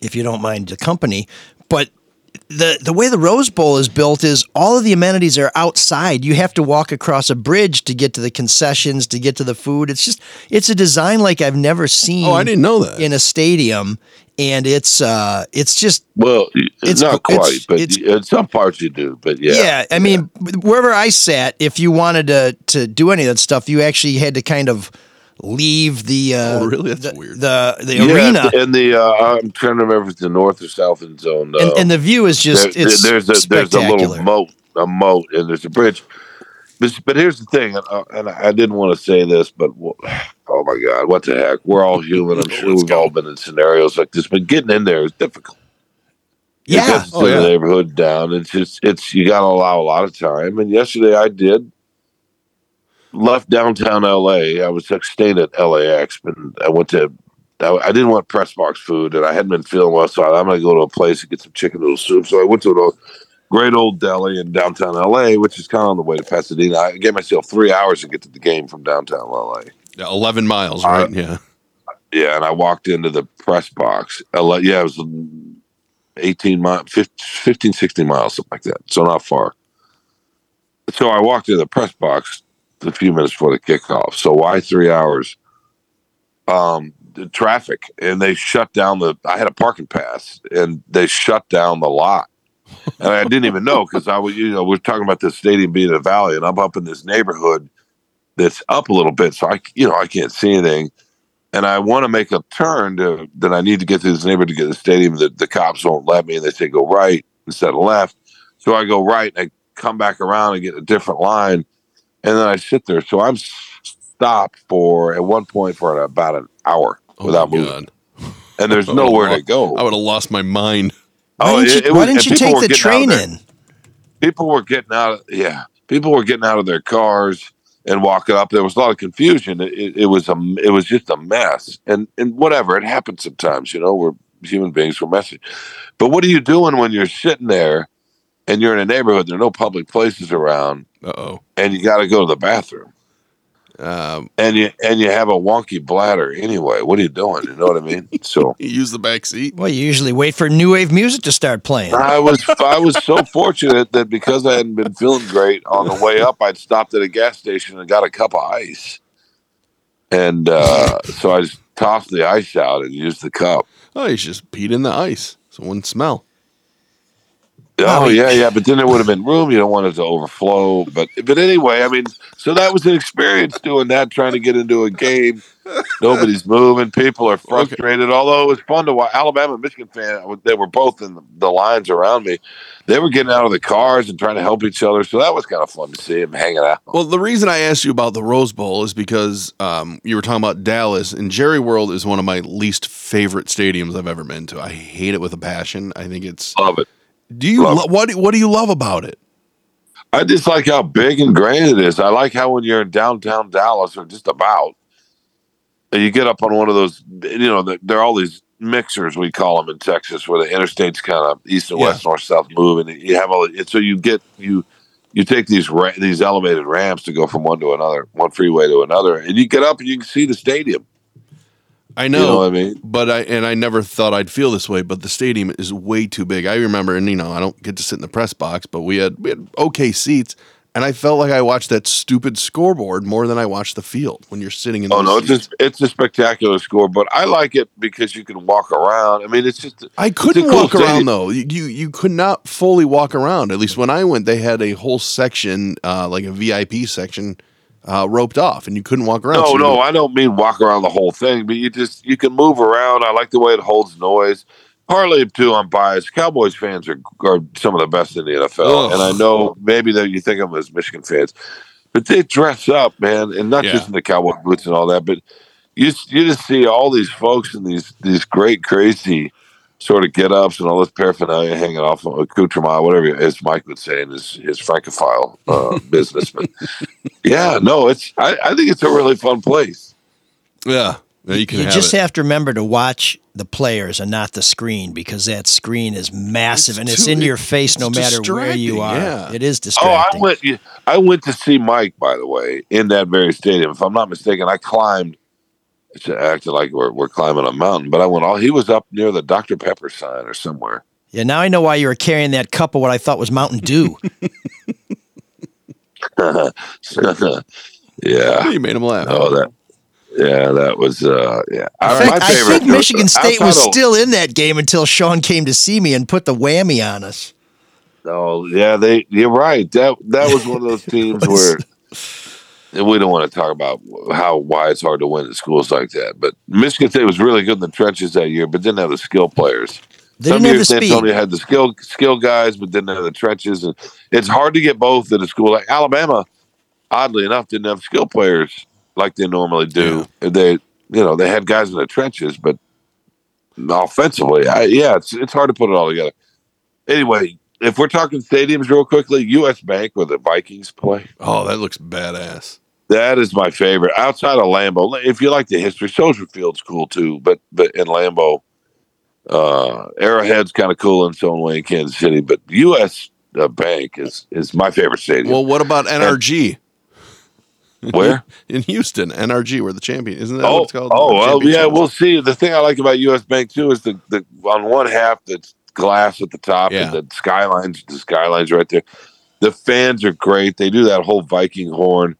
if you don't mind the company. But the the way the Rose Bowl is built is all of the amenities are outside. You have to walk across a bridge to get to the concessions, to get to the food. It's just it's a design like I've never seen. Oh, I didn't know that. in a stadium, and it's uh it's just Well, It's- it's not it's- quite, but it's- in some parts you do. But yeah, yeah, I mean, wherever I sat, if you wanted to to do any of that stuff, you actually had to kind of leave the uh, Oh, really? That's the, weird. the the Yeah, arena, and the uh, I'm trying to remember if it's the north or south end zone. Uh, and, and the view is just there- it's there's a there's a little moat, a moat, and there's a bridge. But, but here's the thing, and, uh, and I didn't want to say this, but oh my God, what the heck? We're all human. I'm sure we've go. all been in scenarios like this, but getting in there is difficult. yeah, because it's Oh, in yeah. the neighborhood down. It's just it's you got to allow a lot of time. And yesterday I did left downtown LA. I was staying at LAX, but I went to. I, didn't want press box food, and I hadn't been feeling well, so I'm going to go to a place and get some chicken noodle soup. So I went to a great old deli in downtown LA, which is kind of on the way to Pasadena. I gave myself three hours to get to the game from downtown LA. Yeah, 11 miles, right? yeah. Yeah, and I walked into the press box. Yeah, it was 18 miles, 15, 16 miles, something like that. So not far. so I walked into the press box a few minutes before the kickoff. So why three hours? Um, traffic, and they shut down the. I had a parking pass, and they shut down the lot, and I didn't even know because I was, you know, we're talking about the stadium being a valley, and I'm up in this neighborhood that's up a little bit, so I, you know, I can't see anything, and I want to make a turn to that I need to get to this neighborhood to get to the stadium. The, the cops won't let me, and they say go right instead of left, so I go right, and I come back around and get a different line, and then I sit there. So I'm stopped for at one point for about an hour Oh without moving, God. and there's I would've nowhere to go. I would have lost my mind. Oh, why Oh, didn't you, it why was- didn't you take the train in? people were getting out of yeah people were getting out of their cars and walking up there was a lot of confusion it, it, it was a it was just a mess and and whatever it happens sometimes you know we're human beings we're messy but what are you doing when you're sitting there and you're in a neighborhood there are no public places around oh. and you got to go to the bathroom Um, and you and you have a wonky bladder anyway what are you doing you know what i mean so you use the back seat. Well, you usually wait for new wave music to start playing. I was I was so fortunate that because I hadn't been feeling great on the way up, I'd stopped at a gas station and got a cup of ice, and uh, so I just tossed the ice out and used the cup. Oh, you just peed in the ice, so it wouldn't smell. Oh yeah, yeah, but then there would have been room. You don't want it to overflow. But but anyway, I mean, so that was an experience doing that, trying to get into a game. Nobody's moving. People are frustrated. Although it was fun to watch. Alabama Michigan fan, they were both in the, the lines around me. They were getting out of the cars and trying to help each other. So that was kind of fun to see them hanging out. Well, the reason I asked you about the Rose Bowl is because um, you were talking about Dallas, and Jerry World is one of my least favorite stadiums I've ever been to. I hate it with a passion. I think it's. Love it. Do you lo- what? What do you love about it? I just like how big and grand it is. I like how when you're in downtown Dallas or just about, and you get up on one of those, you know, there there are all these mixers we call them in Texas, where the interstates kind of east and Yeah. west, north, south move, and you have all. And so you get you you take these ra- these elevated ramps to go from one to another, one freeway to another, and you get up and you can see the stadium. I know, know what I mean? but I and I never thought I'd feel this way. But the stadium is way too big. I remember, and you know, I don't get to sit in the press box, but we had we had okay seats, and I felt like I watched that stupid scoreboard more than I watched the field when you're sitting in. Oh no, it's seats. just it's a spectacular score, but I like it because you can walk around. I mean, it's just I couldn't cool walk around though. You, you you could not fully walk around. At least when I went, they had a whole section, uh, like a VIP section, uh, roped off, and you couldn't walk around. No, So no, I don't mean walk around the whole thing, but you just you can move around. I like the way it holds noise. Partly too, I'm biased. Cowboys fans are, are some of the best in the NFL, Ugh. and I know maybe that you think of them as Michigan fans, but they dress up, man, and not Yeah. just in the cowboy boots and all that, but you you just see all these folks in these these great crazy sort of get ups and all this paraphernalia hanging off of accoutrement, whatever as Mike would say in his his francophile uh, business. But yeah, no, it's I, I think it's a really fun place. yeah, yeah, you can You have just it. have to remember to watch the players and not the screen because that screen is massive It's and it's too- in your it- face no matter where you are. distracting, yeah. It is Oh. I went. I went to see Mike, by the way, in that very stadium. If I'm not mistaken, I climbed. It acted like we're, we're climbing a mountain, but I went all. He was up near the Dr Pepper sign or somewhere. yeah, now I know why you were carrying that cup of what I thought was Mountain Dew. yeah. You made him laugh. Oh, that. Yeah, that was. uh Yeah, I think, I think Michigan State was still in that game until Sean came to see me and put the whammy on us. Oh yeah, they. You're right. That that was one of those teams where. And we don't want to talk about how why it's hard to win at schools like that. But Michigan State was really good in the trenches that year, but didn't have the skill players. They Some didn't have years. Dantonio had the skill skill guys, but didn't have the trenches, and it's hard to get both at a school like Alabama. Oddly enough, didn't have skill players like they normally do. They, you know, they had guys in the trenches, but offensively, I, yeah, it's it's hard to put it all together. Anyway, if we're talking stadiums real quickly, U.S. Bank where the Vikings play. Oh, that looks badass. That is my favorite. Outside of Lambeau, if you like the history, Soldier Field's cool too. But but in Lambeau, uh, Arrowhead's kind of cool in its own way in Kansas City. But U.S. Uh, Bank is is my favorite stadium. Well, what about NRG? Where? in Houston, NRG, we're the champion. Isn't that oh, what it's called? oh well, yeah. We'll see. The thing I like about U.S. Bank too is the the on one half that's glass at the top Yeah. and the skylines the skylines right there. The fans are great. They do that whole Viking horn.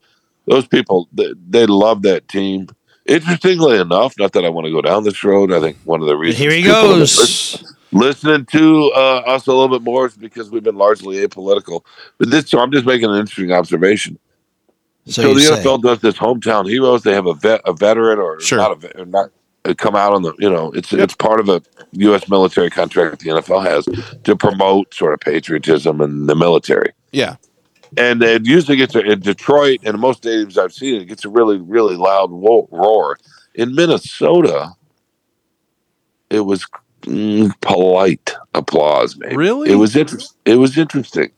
Those people, they, they love that team. Interestingly enough, not that I want to go down this road. I think one of the reasons Here he people have been goes. listening to uh, us a little bit more is because we've been largely apolitical. But this, so I'm just making an interesting observation. So, So, the say. NFL does this hometown heroes. They have a vet, a veteran, or Sure. not a vet, or not come out on the. You know, it's it's part of a U.S. military contract the NFL has to promote sort of patriotism in the military. Yeah. And it usually gets a, in Detroit and most stadiums I've seen it, gets a really really loud wo- roar. In Minnesota, it was mm, polite applause. Maybe Really? it was interest. It was interesting.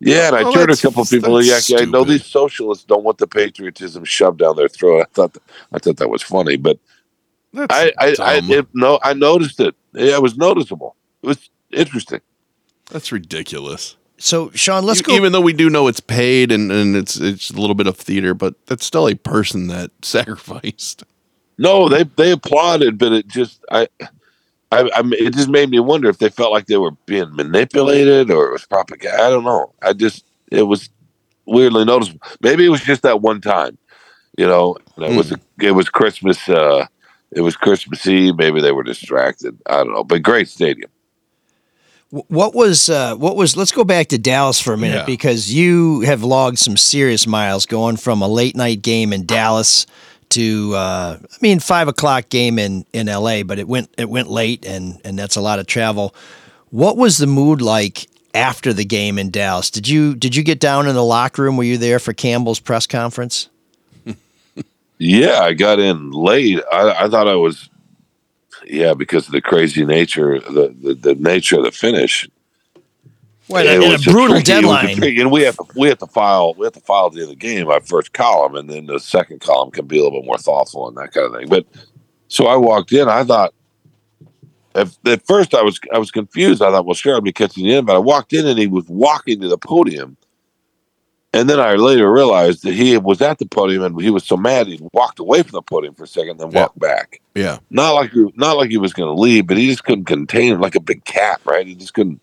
Yeah, and I Oh, turned a couple of people. Yeah, yeah, I know these socialists don't want the patriotism shoved down their throat. I thought I thought that was funny, but That's I I, I dumb. it, no I noticed it. Yeah, it was noticeable. It was interesting. That's ridiculous. So, Sean, let's E- go. Even though we do know it's paid and, and it's it's a little bit of theater, but that's still a person that sacrificed. No, they they applauded, but it just I. I, I mean, it just made me wonder if they felt like they were being manipulated or it was propaganda. I don't know. I just it was weirdly noticeable. Maybe it was just that one time, you know. And it was it was Christmas. Uh, it was Christmas Eve. Maybe they were distracted. I don't know. But great stadium. What was uh, what was? Let's go back to Dallas for a minute Yeah. because you have logged some serious miles going from a late night game in Dallas to uh, I mean five o'clock game in in L.A. But it went it went late and and that's a lot of travel. What was the mood like after the game in Dallas? Did you did you get down in the locker room? Were you there for Campbell's press conference? Yeah, I got in late. I, I thought I was, yeah, because of the crazy nature, the the, the nature of the finish. Well, It and a brutal tricky- deadline. and we have to we have to file we have to file at the end of the game our first column, and then the second column can be a little bit more thoughtful and that kind of thing. But so I walked in, I thought. At, at first, I was I was confused. I thought, well, sure, I'll be catching the end. But I walked in, and he was walking to the podium, and then I later realized that he was at the podium, and he was so mad he walked away from the podium for a second, then Yeah. walked back. Yeah. Not like he- not like he was going to leave, but he just couldn't contain it, like a big cat, right? He just couldn't.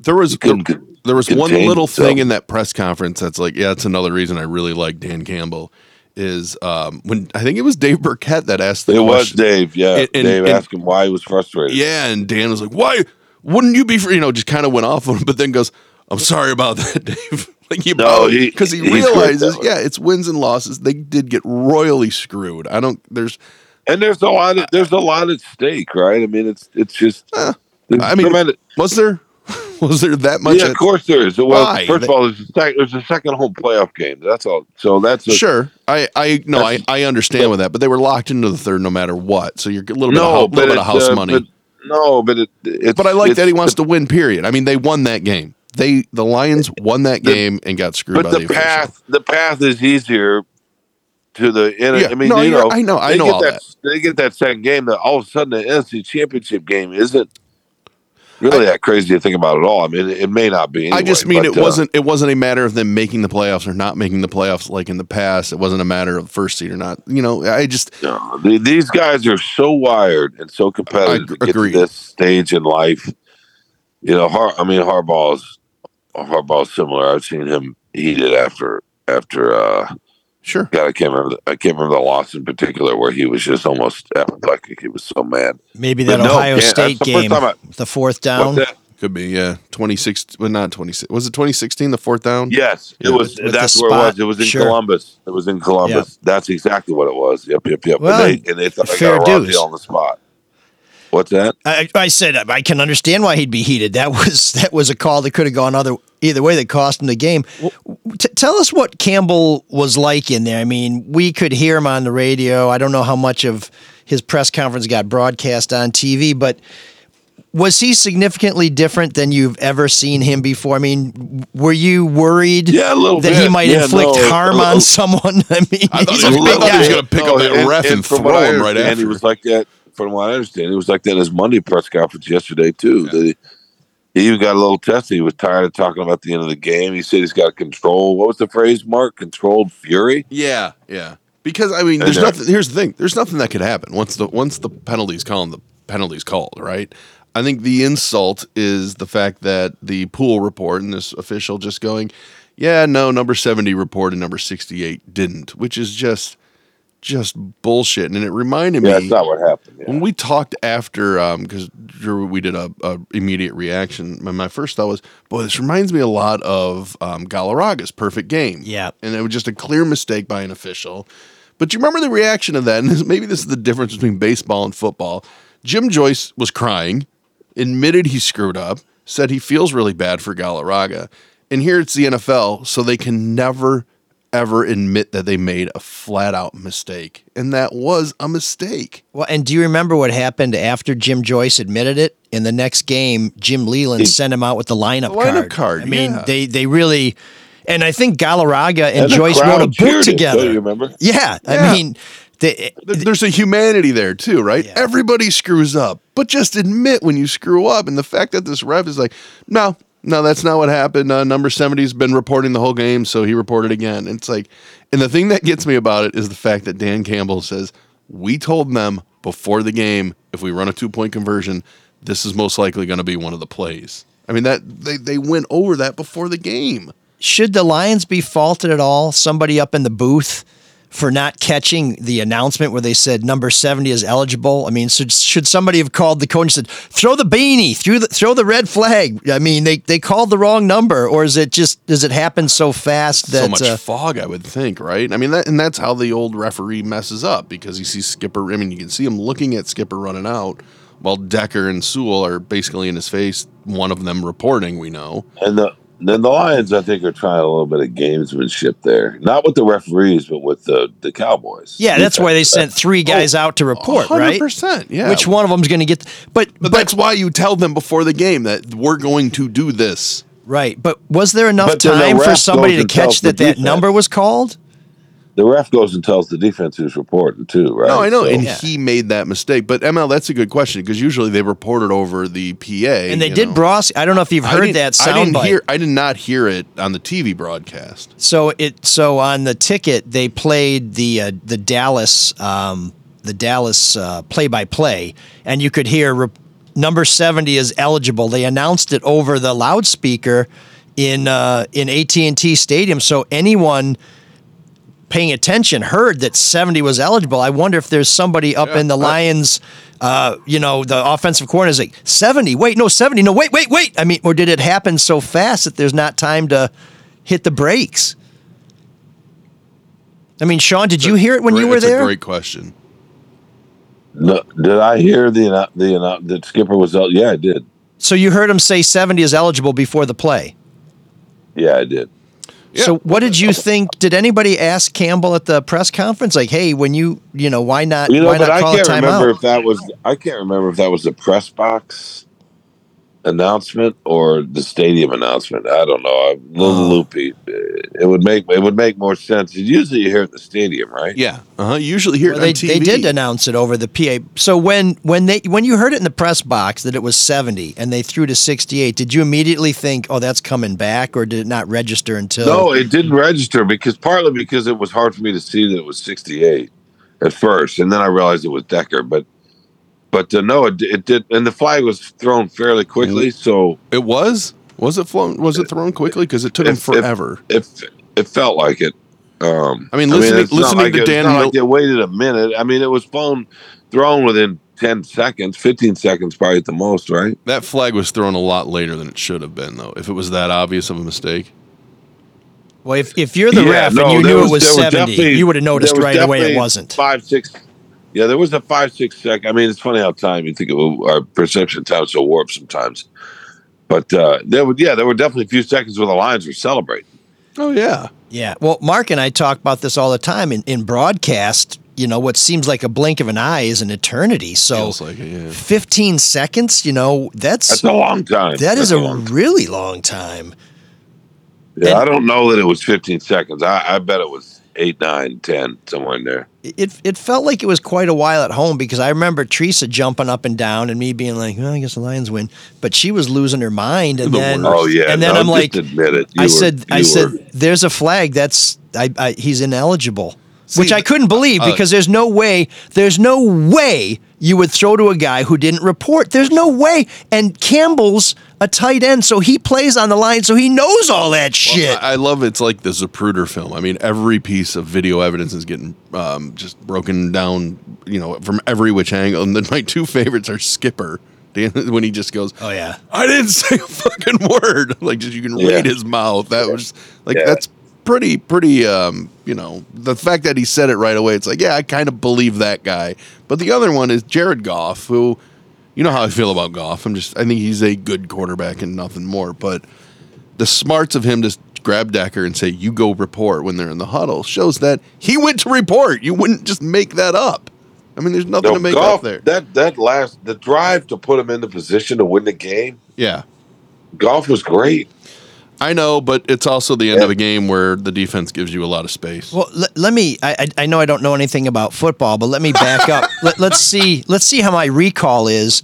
There was couldn't con- there was one little himself. thing in that press conference that's like, yeah, that's another reason I really like Dan Campbell. Is um, when I think it was Dave Birkett that asked the It was. Dave, yeah. And- and- Dave and- asked him why he was frustrated. Yeah, and Dan was like, "Why wouldn't you be?" For, you know, just kind of went off on him, but then goes, "I'm sorry about that, Dave." like he No, he- because he, he's realizes, yeah, it's wins and losses. They did get royally screwed. I don't. There's, And there's a lot. Of, there's a lot at stake, right? I mean, it's it's just. There's I mean, tremendous- was there was there that much? yeah, at- of course there is. Well, Why? first of all, there's a, sec- there's a second home playoff game. That's all. So that's a, Sure, I I no, I, I understand with that, but they were locked into the third no matter what. So you're a little bit No, of, little bit of house uh, money. but- no, but it. It's, But I like that he wants to win. Period. I mean, they won that game. They the Lions won that The- game and got screwed But by the the, path, the path is easier to the. In Yeah, I mean, no, you know, I know- I know all that, They get that second game. That all of a sudden the NFC Championship game isn't really that crazy to think about at all. I mean, it, it may not be. I just mean but, it uh, wasn't it wasn't a matter of them making the playoffs or not making the playoffs like in the past. It wasn't a matter of first seed or not. You know, I just No, the- these guys are so wired and so competitive I to get agree. to this stage in life. You know, Har- I mean, Harbaugh's Harbaugh's similar. I've seen him heated after after. uh sure. God, I can't remember. The, I can't remember the loss in particular where he was just almost apoplectic. He was so mad. Maybe that no, Ohio Dan, State game, time I- the fourth down. What's? Could be, yeah. Twenty six but not twenty six was it twenty sixteen, the fourth down? Yes, it Yeah. was. With- with the that's where it was. It was in sure. Columbus. It was in Columbus. That's exactly what it was. Yep, yep, yep. Well, and they, and they thought I fair got a raw dues. deal on the spot. What's that? I, I said I can understand why he'd be heated. That was that was a call that could have gone other either way that cost him the game. T- tell us what Campbell was like in there. I mean, we could hear him on the radio. I don't know how much of his press conference got broadcast on TV, but was he significantly different than you've ever seen him before? I mean, were you worried Yeah, a little that he might Yeah, inflict no, harm a on someone? I mean, I thought he's he a was- big I he was gonna pick up that ref and from throw him right understand, He was like that. From what I understand, it was like that in his Monday press conference yesterday too. That he, he even got a little testy. He was tired of talking about the end of the game. He said he's got control. What was the phrase, Mark? Controlled fury. Yeah, yeah. Because I mean, there's there- nothing. Here's the thing: there's nothing that could happen once the once the penalties called. The penalties called, right? I think the insult is the fact that the pool report and this official just going, yeah, no, number 70 reported, number 68 didn't, which is just just bullshit. And it reminded Yeah, me that's not what happened. Yeah. when we talked after, because Drew, we did a, a immediate reaction. My, my first thought was, boy, this reminds me a lot of um, Galarraga's perfect game. Yeah. and it was just a clear mistake by an official. But you remember the reaction of that? And this, maybe this is the difference between baseball and football. Jim Joyce was crying, admitted he screwed up, said he feels really bad for Galarraga. And here it's the NFL, so they can never, ever admit that they made a flat out mistake. And that was a mistake. Well, and do you remember what happened after Jim Joyce admitted it? In the next game, Jim Leyland sent him out with the lineup, The lineup card. card, I mean, yeah. they they really, and I think Galarraga and, And Joyce wrote a book cheered it, together. don't you remember? Yeah, Yeah. I mean, they, There- There's a humanity there too, right? Yeah. Everybody screws up, but just admit when you screw up. And the fact that this ref is like, no, no, that's not what happened. Uh, number 70's been reporting the whole game, so he reported again. And it's like, and the thing that gets me about it is the fact that Dan Campbell says, we told them before the game, if we run a two point conversion, this is most likely going to be one of the plays. I mean, that they, they went over that before the game. should the Lions be faulted at all? Somebody up in the booth for not catching the announcement where they said number 70 is eligible? I mean, should, should somebody have called the coach and said, throw the beanie, throw the, throw the red flag? I mean, they, they called the wrong number, or is it just, does it happen so fast that. so much uh, fog, I would think, right? I mean, that, and that's how the old referee messes up because he sees Skipper. I mean, you can see him looking at Skipper running out while Decker and Sewell are basically in his face. One of them reporting, we know. And the then the Lions, I think, are trying a little bit of gamesmanship there, not with the referees, but with the the Cowboys. yeah, that's why they sent three oh, guys out to report, right? 100%, yeah. Which one of them's going to get? But, But, that's why you tell them before the game that we're going to do this. right. But was there enough But then the time for ref somebody goes to and tells catch the that that defense. number was called? The ref goes and tells the defense who's reporting too, right? No, I know, So- and he made that mistake. But ML, that's a good question because usually they reported over the PA, And they did know. Bros. I don't know if you've I heard didn't- that I didn't bite. hear. I did not hear it on the TV broadcast. So it so on the ticket they played the uh, the Dallas um, the Dallas play by play, and you could hear re- number seventy is eligible. They announced it over the loudspeaker in uh, in AT and T Stadium, so anyone paying attention heard that seventy was eligible. I wonder if there's somebody up Yeah, in the I- Lions. Uh, you know, the offensive corner is like 70. Wait, no, 70. No, wait, wait, wait. I mean, or did it happen so fast that there's not time to hit the brakes? I mean, Sean, did you hear it when you were that's there? A great question. No, did I hear the the that Skipper was out? Yeah, I did. So you heard him say 70 is eligible before the play. Yeah, I did. So what did you think? Did anybody ask Campbell at the press conference, like, "Hey, when you, you know, why not? You know, why but not I call a can't remember timeout?" if that was I can't remember if that was the press box announcement or the stadium announcement. I don't know. I'm a little Oh. loopy. It would make it would make more sense. Usually, you hear it at the stadium, right? Yeah, uh huh. Usually hear Well, it they, on TV. they did announce it over the PA. So when when they when you heard it in the press box that it was 70 and they threw to 68, did you immediately think, "Oh, that's coming back," or did it not register until? No, it didn't register because partly because it was hard for me to see that it was 68 at first, and then I realized it was Decker. But but uh, no, it, it did, and the flag was thrown fairly quickly, so It was. Was it flown? Was it thrown quickly? Because it took him If- if- forever. it it felt like it. Um, I mean, listening- it's not listening like to it, it's Dan not Mil- like they waited a minute. I mean, it was phone thrown within ten seconds, fifteen seconds, probably at the most, right? that flag was thrown a lot later than it should have been, though. If it was that obvious of a mistake. Well, if, if you're the Yeah, ref no, and you there knew it was 70, definitely- you would have noticed right away it wasn't. five six. Yeah, there was a five six sec. I mean, it's funny how time you think of our perception of time is so warped sometimes. But uh, there would yeah, there were definitely a few seconds where the Lions were celebrating. Oh yeah. Yeah. Well, Mark and I talk about this all the time in, in broadcast. You know, what seems like a blink of an eye is an eternity. So like it, yeah. 15 seconds, you know, that's, That's a long time. that is That's a long really long time. Yeah, and- I don't know that it was 15 seconds. I, I bet it was eight, nine, ten, somewhere in there. It, it felt like it was quite a while at home because I remember Teresa jumping up and down and me being like, well, I guess the Lions win. But she was losing her mind. And The then, worst. Oh yeah, and then no, I'm like, admit it. You I were- said, I you said, there's a flag. That's, I, I, he's ineligible. which I couldn't believe uh, because there's no way, there's no way you would throw to a guy who didn't report. There's no way. And Campbell's a tight end, so he plays on the line, so he knows all that shit. I I love it's like the Zapruder film. I mean, every piece of video evidence is getting um, just broken down, you know, from every which angle. And then my two favorites are Skipper. When he just goes, oh yeah, I didn't say a fucking word. Like, just you can Yeah. read his mouth. That was like Yeah. that's pretty, pretty. Um, you know, the fact that he said it right away. It's like, yeah, I kind of believe that guy. But the other one is Jared Goff, who, you know how I feel about Goff. I'm just, I think he's a good quarterback and nothing more. But the smarts of him to grab Decker and say, "You go report" when they're in the huddle shows that he went to report. You wouldn't just make that up. I mean, there's nothing No, to make Goff, up there. That that last the drive to put him in the position to win the game. Yeah. Goff was great. I know, but it's also the end of a game where the defense gives you a lot of space. Well, let, let me. I, I I know I don't know anything about football, but let me back up. Let, let's see. Let's see how my recall is.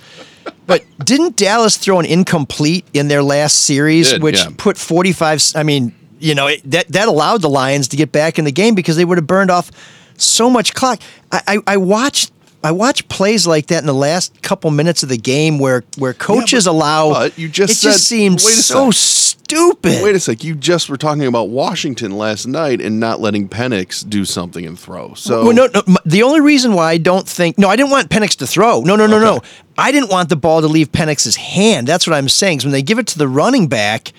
But didn't Dallas throw an incomplete in their last series, Did, which yeah. put forty-five? I mean, you know, it, that that allowed the Lions to get back in the game because they would have burned off so much clock. I, I, I watched. I watched plays like that in the last couple minutes of the game where where coaches allow. but you just it said- just seems so sec. stupid. Wait a sec. You just were talking about Washington last night and not letting Penix do something and throw. So Well, no, no. The only reason why I don't think no, I didn't want Penix to throw. No, no, no, no. I didn't want the ball to leave Penix's hand. That's what I'm saying. 'Cause when they give it to the running back,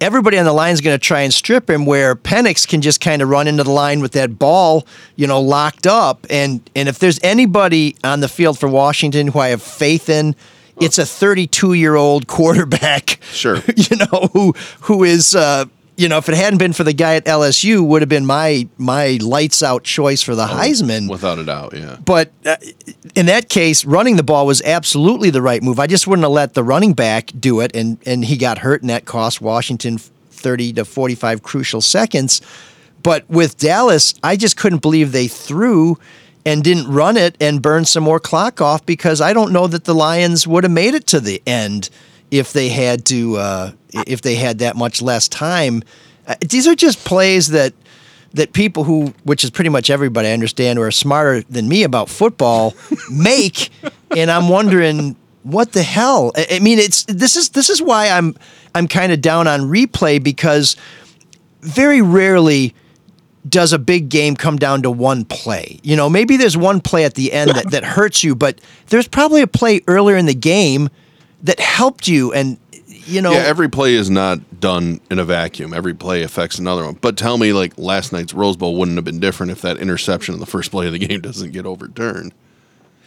everybody on the line is going to try and strip him. Where Penix can just kind of run into the line with that ball, you know, locked up. And and if there's anybody on the field for Washington who I have faith in. It's a 32 year old quarterback, Sure. you know, who who is, uh, you know, if it hadn't been for the guy at LSU, would have been my my lights out choice for the Heisman. without a doubt, yeah. But uh, in that case, running the ball was absolutely the right move. I just wouldn't have let the running back do it, and and he got hurt, and that cost Washington thirty to forty five crucial seconds. But with Dallas, I just couldn't believe they threw and didn't run it and burn some more clock off because I don't know that the Lions would have made it to the end if they had to uh, if they had that much less time. Uh, these are just plays that that people who, which is pretty much everybody I understand, who are smarter than me about football, make, and I'm wondering what the hell. I, I mean, it's this is this is why I'm I'm kind of down on replay because very rarely does a big game come down to one play. You know, maybe there's one play at the end that, that hurts you, but there's probably a play earlier in the game that helped you and you know yeah, every play is not done in a vacuum. Every play affects another one. But tell me, like last night's Rose Bowl wouldn't have been different if that interception in the first play of the game doesn't get overturned.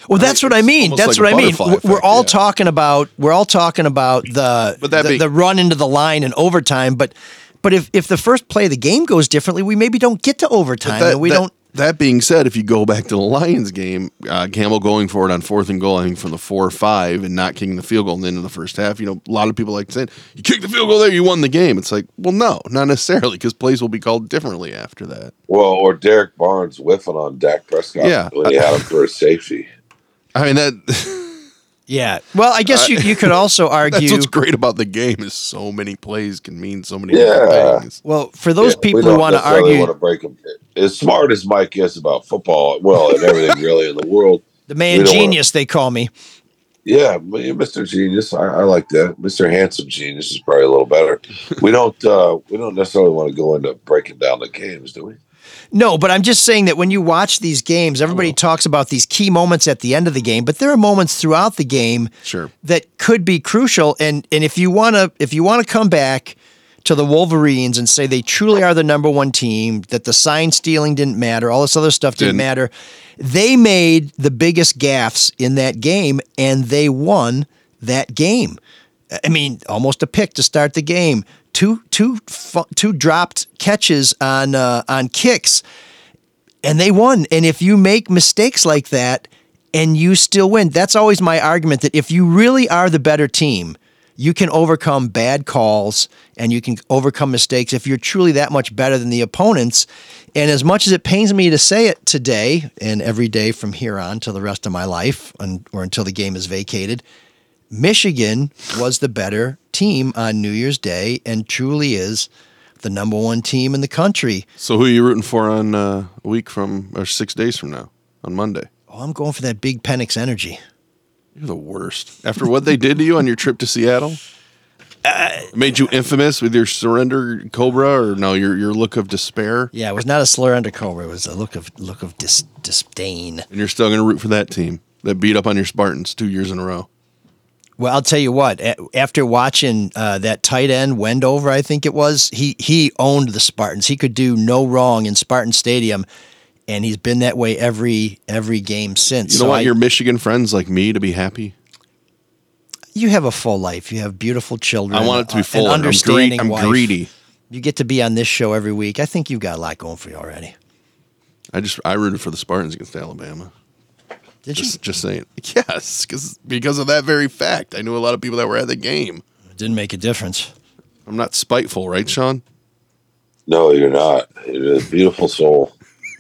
Well, that's what I mean. That's like what I mean. butterfly We're, all yeah. talking about we're all talking about the the, being- the run into the line and overtime. But but if if the first play of the game goes differently, we maybe don't get to overtime, That- and we that- don't. That being said, if you go back to the Lions game, uh, Campbell going for it on fourth and goal, I think from the four or five, and not kicking the field goal in the end of the first half. You know, a lot of people like saying, "You kicked the field goal there, you won the game." It's like, well, no, not necessarily, because plays will be called differently after that. Well, or Derrick Barnes whiffing on Dak Prescott Yeah. when he had him for a safety. I mean that. Yeah. Well, I guess you you could also argue. That's what's great about the game is so many plays can mean so many Yeah. different things. Well, for those Yeah, people we who don't want to necessarily argue, want to break him. As smart as Mike is about football, well, and everything really in the world. the man we don't wanna- genius they call me. Yeah, Mr. Genius. I, I like that. Mr. Handsome Genius is probably a little better. we don't. uh We don't necessarily want to go into breaking down the games, do we? No, but I'm just saying that when you watch these games, everybody oh, talks about these key moments at the end of the game, but there are moments throughout the game Sure. that could be crucial. And and if you wanna if you wanna come back to the Wolverines and say they truly are the number one team, that the sign stealing didn't matter, all this other stuff didn't, Didn't. matter. They made the biggest gaffes in that game and they won that game. I mean, almost a pick to start the game. Two two two dropped catches on uh, on kicks, and they won. And if you make mistakes like that and you still win, that's always my argument. That if you really are the better team, you can overcome bad calls and you can overcome mistakes if you're truly that much better than the opponents. And as much as it pains me to say it today and every day from here on till the rest of my life, or until the game is vacated, Michigan was the better team on New Year's Day and truly is the number one team in the country. So who are you rooting for on uh, a week from or six days from now on Monday? Oh, I'm going for that big Penix energy. You're the worst. After what they did to you on your trip to Seattle, It made you infamous with your surrender Cobra, or no, your your look of despair, Yeah, it was not a slur under Cobra. It was a look of look of dis, disdain. and you're still going to root for that team that beat up on your Spartans two years in a row. Well, I'll tell you what. After watching uh, that tight end Wendover, I think it was, he he owned the Spartans. He could do no wrong in Spartan Stadium, and he's been that way every every game since. You So don't want I- your Michigan friends like me to be happy. you have a full life. You have beautiful children. I want it to be uh, full. An and I'm, understanding I'm greedy. You get to be on this show every week. I think you've got a lot going for you already. I just I rooted for the Spartans against Alabama. Did you? Just, just saying. Yes, because because of that very fact, I knew a lot of people that were at the game. It didn't make a difference. I'm not spiteful, right, Sean? No, you're not. You're a beautiful soul.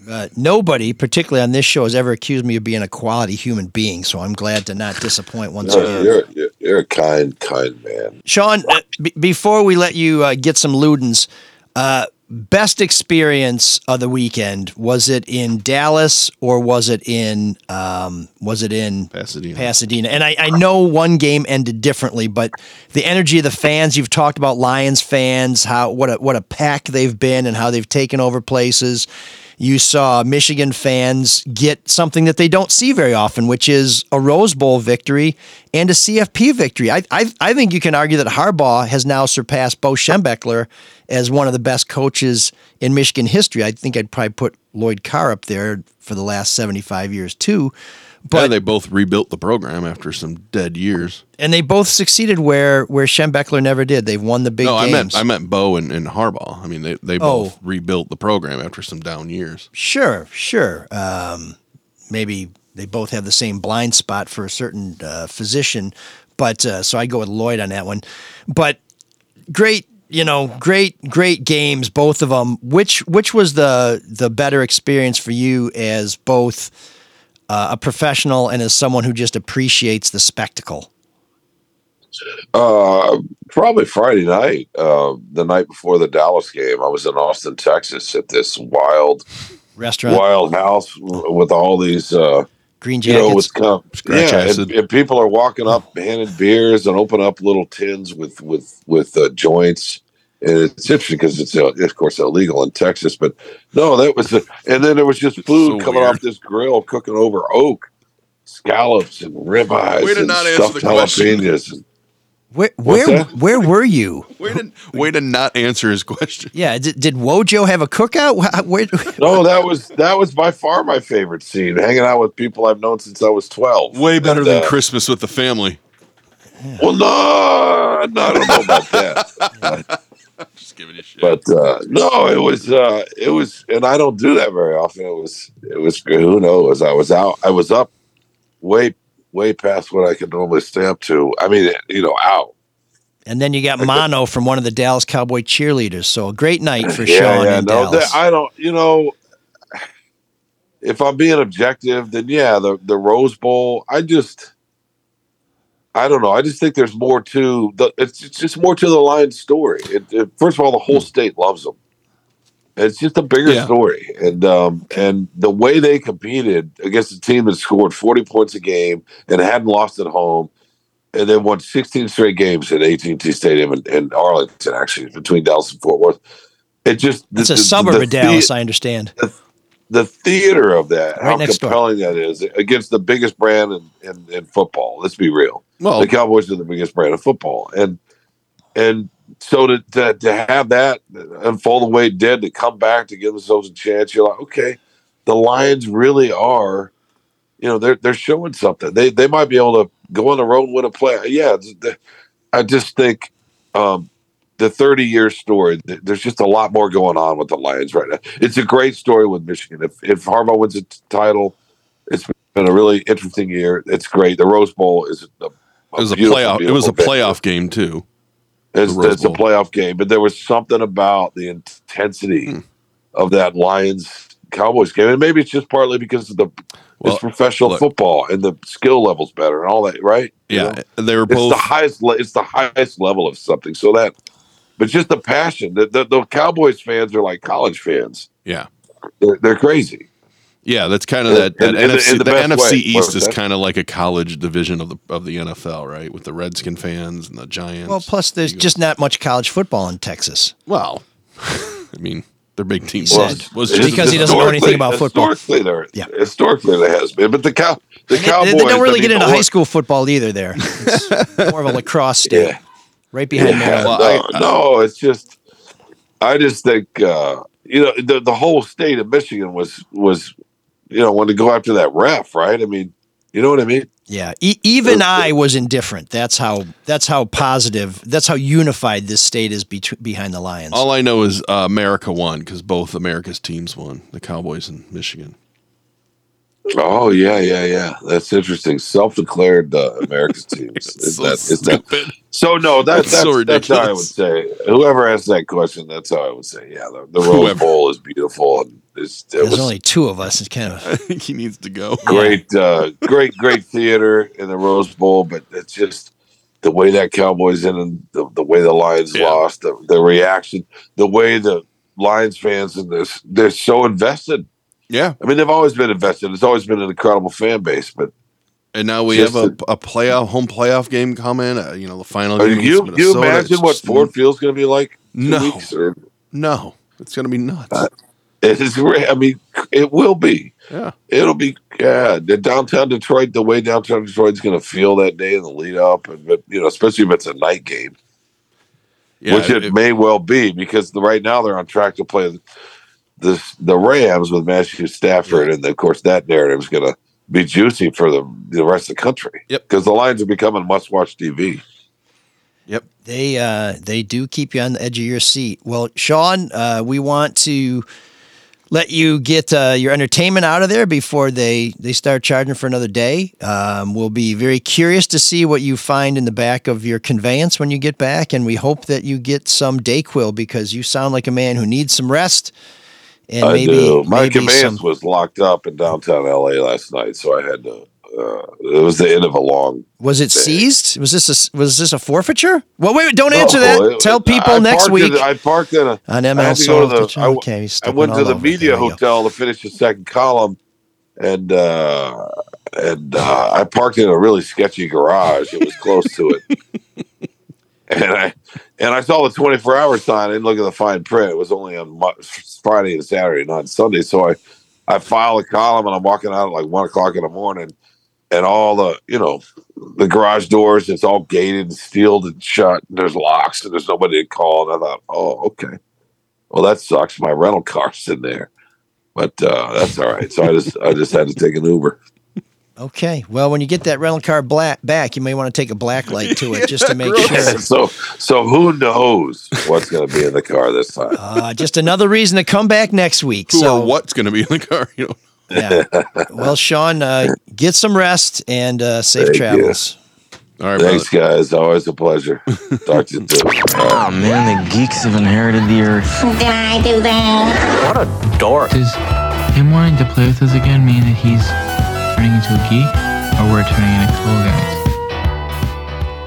Uh, nobody, particularly on this show, has ever accused me of being a quality human being. So I'm glad to not disappoint once No, again. you're, you're you're a kind, kind man. Sean, uh, b- before we let you uh, get some Ludens, uh, best experience of the weekend was it in Dallas or was it in um, was it in Pasadena. Pasadena? And I, I know one game ended differently, but the energy of the fans you've talked about Lions fans, how what a what a pack they've been and how they've taken over places. You saw Michigan fans get something that they don't see very often, which is a Rose Bowl victory and a CFP victory. I, I, I think you can argue that Harbaugh has now surpassed Bo Schembechler as one of the best coaches in Michigan history. I think I'd probably put Lloyd Carr up there for the last 75 years, too. But But they both rebuilt the program after some dead years. and they both succeeded where where Schembechler never did. They've won the big no, I meant I meant Bo and, and Harbaugh. I mean, they they Oh. both rebuilt the program after some down years. Sure, sure. Um, maybe they both have the same blind spot for a certain uh, physician, but uh, so I go with Lloyd on that one. But great, you know, great, great games, both of them. Which which was the the better experience for you as both uh, a professional and as someone who just appreciates the spectacle? Uh, probably Friday night, uh, the night before the Dallas game. I was in Austin, Texas, at this wild, Restaurant, wild house with all these, uh, green you know, jackets. with com- yeah, and, and people are walking up, handing beers, and open up little tins with with with uh, joints. And it's interesting because it's uh, of course illegal in Texas, but no, that was the, and then there was just food so coming weird. off this grill cooking over oak, scallops and ribeyes Way to and not answer stuffed the question. jalapenos. where where where were you? Way to way to not answer his question. Yeah, did, did Wojo have a cookout? Where, No, that was that was by far my favorite scene. Hanging out with people I've known since I was twelve. Way better And, than uh, Christmas with the family. Well, no, no, I don't know about that. Just giving you shit. But uh, no, it was uh, it was, and I don't do that very often. It was it was who knows? I was out. I was up way way past what I could normally stay up to. I mean, you know, out. And then you got Mono from one of the Dallas Cowboy cheerleaders. So a great night for yeah, Sean yeah. in No, Dallas. that- I don't. You know, if I'm being objective, then yeah, the the Rose Bowl. I just, I don't know. I just think there's more to the. It's, it's just more to the Lions story. It, it, first of all, the whole state loves them. It's just a bigger Yeah. story, and um, and the way they competed against a team that scored 40 points a game and hadn't lost at home, and they won 16 straight games at AT&T Stadium in, in Arlington, actually between Dallas and Fort Worth. It just It's the- a the- suburb the of Dallas, I understand. the theater of that, Right how next door. compelling that is against the biggest brand in, in, in football. Let's be real. well, the Cowboys are the biggest brand of football, and and so to, to to have that unfold the way it did, to come back to give themselves a chance, you're like, okay, the Lions really are, you know, they're they're showing something. They they might be able to go on the road and win a play. Yeah, I just think. Um, the 30 year story, there's just a lot more going on with the Lions right now. It's a great story with Michigan. If, if Harbaugh wins a t- title, it's been a really interesting year. It's great. The Rose Bowl is a, it was a playoff. It was a playoff game too. It's, it's a playoff game, but there was something about the intensity Hmm. of that Lions Cowboys game, and maybe it's just partly because of the Well, it's professional look- football and the skill levels better and all that, right? You Yeah, know? they were it's both. the highest. Le- it's the highest level of something. So that, but just the passion. The, the, the Cowboys fans are like college fans. Yeah. They're, they're crazy. Yeah, that's kind of that, that In- in the- NFC. in The, the NFC way. East is kind of like a college division of the of the NFL, right? With the Redskin fans and the Giants. Well, plus there's just not much college football in Texas. well, I mean, their big team Said. was, was just because he doesn't know anything about football. Historically, there, Yeah. historically there has been, but the cow, the They, Cowboys. they don't really I get into high school football either. There, it's more of a lacrosse state, Yeah. Right behind Yeah, Maryland. no, no, it's just I just think uh, you know the the whole state of Michigan was was you know wanted to go after that ref, right? I mean, you know what I mean? Yeah, e- even I was indifferent. That's how. That's how positive. That's how unified this state is bet- behind the Lions. All I know is uh, America won because both America's teams won, the Cowboys and Michigan. Oh yeah, yeah, yeah. That's interesting. Self-declared uh, America's teams. is so that, is that, stupid. so no, that, That's that's so that's how I would say. Whoever asked that question, that's how I would say. Yeah, the, the Rose Bowl is beautiful, and it's, it There's was only two of us. It's kind of I think he needs to go. great, uh, great, great theater in the Rose Bowl, but it's just the way that Cowboys in and the, the way the Lions Yeah. lost, the, the reaction, the way the Lions fans in this, they're so invested. Yeah, I mean, they've always been invested. It's always been an incredible fan base, but and now we have a, a playoff home playoff game coming. Uh, you know, the final game. you you imagine what Ford Field's going to be like? No. weeks? Or, No, it's gonna be nuts. Uh, it is. I mean, it will be. yeah, It'll be. Yeah, the downtown Detroit, the way downtown Detroit's going to feel that day in the lead up, and but you know, especially if it's a night game. yeah. which it, it- may well be because the, right now they're on track to play this the Rams with Matthew Stafford, and of course that narrative is going to be juicy for the the rest of the country. Yep. because the Lions are becoming must-watch TV. yep. they. Uh, they do keep you on the edge of your seat. Well, Sean, uh, we want to let you get uh, your entertainment out of there before they they start charging for another day. Um, we'll be very curious to see what you find in the back of your conveyance when you get back, and we hope that you get some Dayquil because you sound like a man who needs some rest. And I maybe, do. My maybe some, was locked up in downtown LA last night, so I had to. Uh, it was the end of a long. Was it seized? Was this a was this a forfeiture? Well, wait, don't answer No, that. Tell people I next week I parked in a. on I ML had to to the. I, okay, I went to the media hotel to finish the second column, and uh, and uh, I parked in a really sketchy garage. It was close to it, and I and I saw the twenty four hour sign. I didn't look at the fine print. It was only on Friday and Saturday, not Sunday. So I I filed a column, and I'm walking out at like one o'clock in the morning, and all the you know the garage doors. It's all gated and sealed and shut. And there's locks, and there's nobody to call. And I thought, oh, okay. Well, that sucks. My rental car's in there, but uh, that's all right. So I just I just had to take an Uber. Okay. Well, when you get that rental car black back, you may want to take a black light to it just to make sure. So so who knows what's going to be in the car this time? Uh, just another reason to come back next week. Who so, or what's going to be in the car? You know. yeah. Well, Sean, uh, get some rest and uh, safe Thank you. travels. All right, Thanks, brother. guys. Always a pleasure. Talk to you soon. Oh man, the geeks have inherited the earth. Did I do that? What a dork. Does him wanting to play with us again mean that he's turning into a geek, or we're turning into cool guys?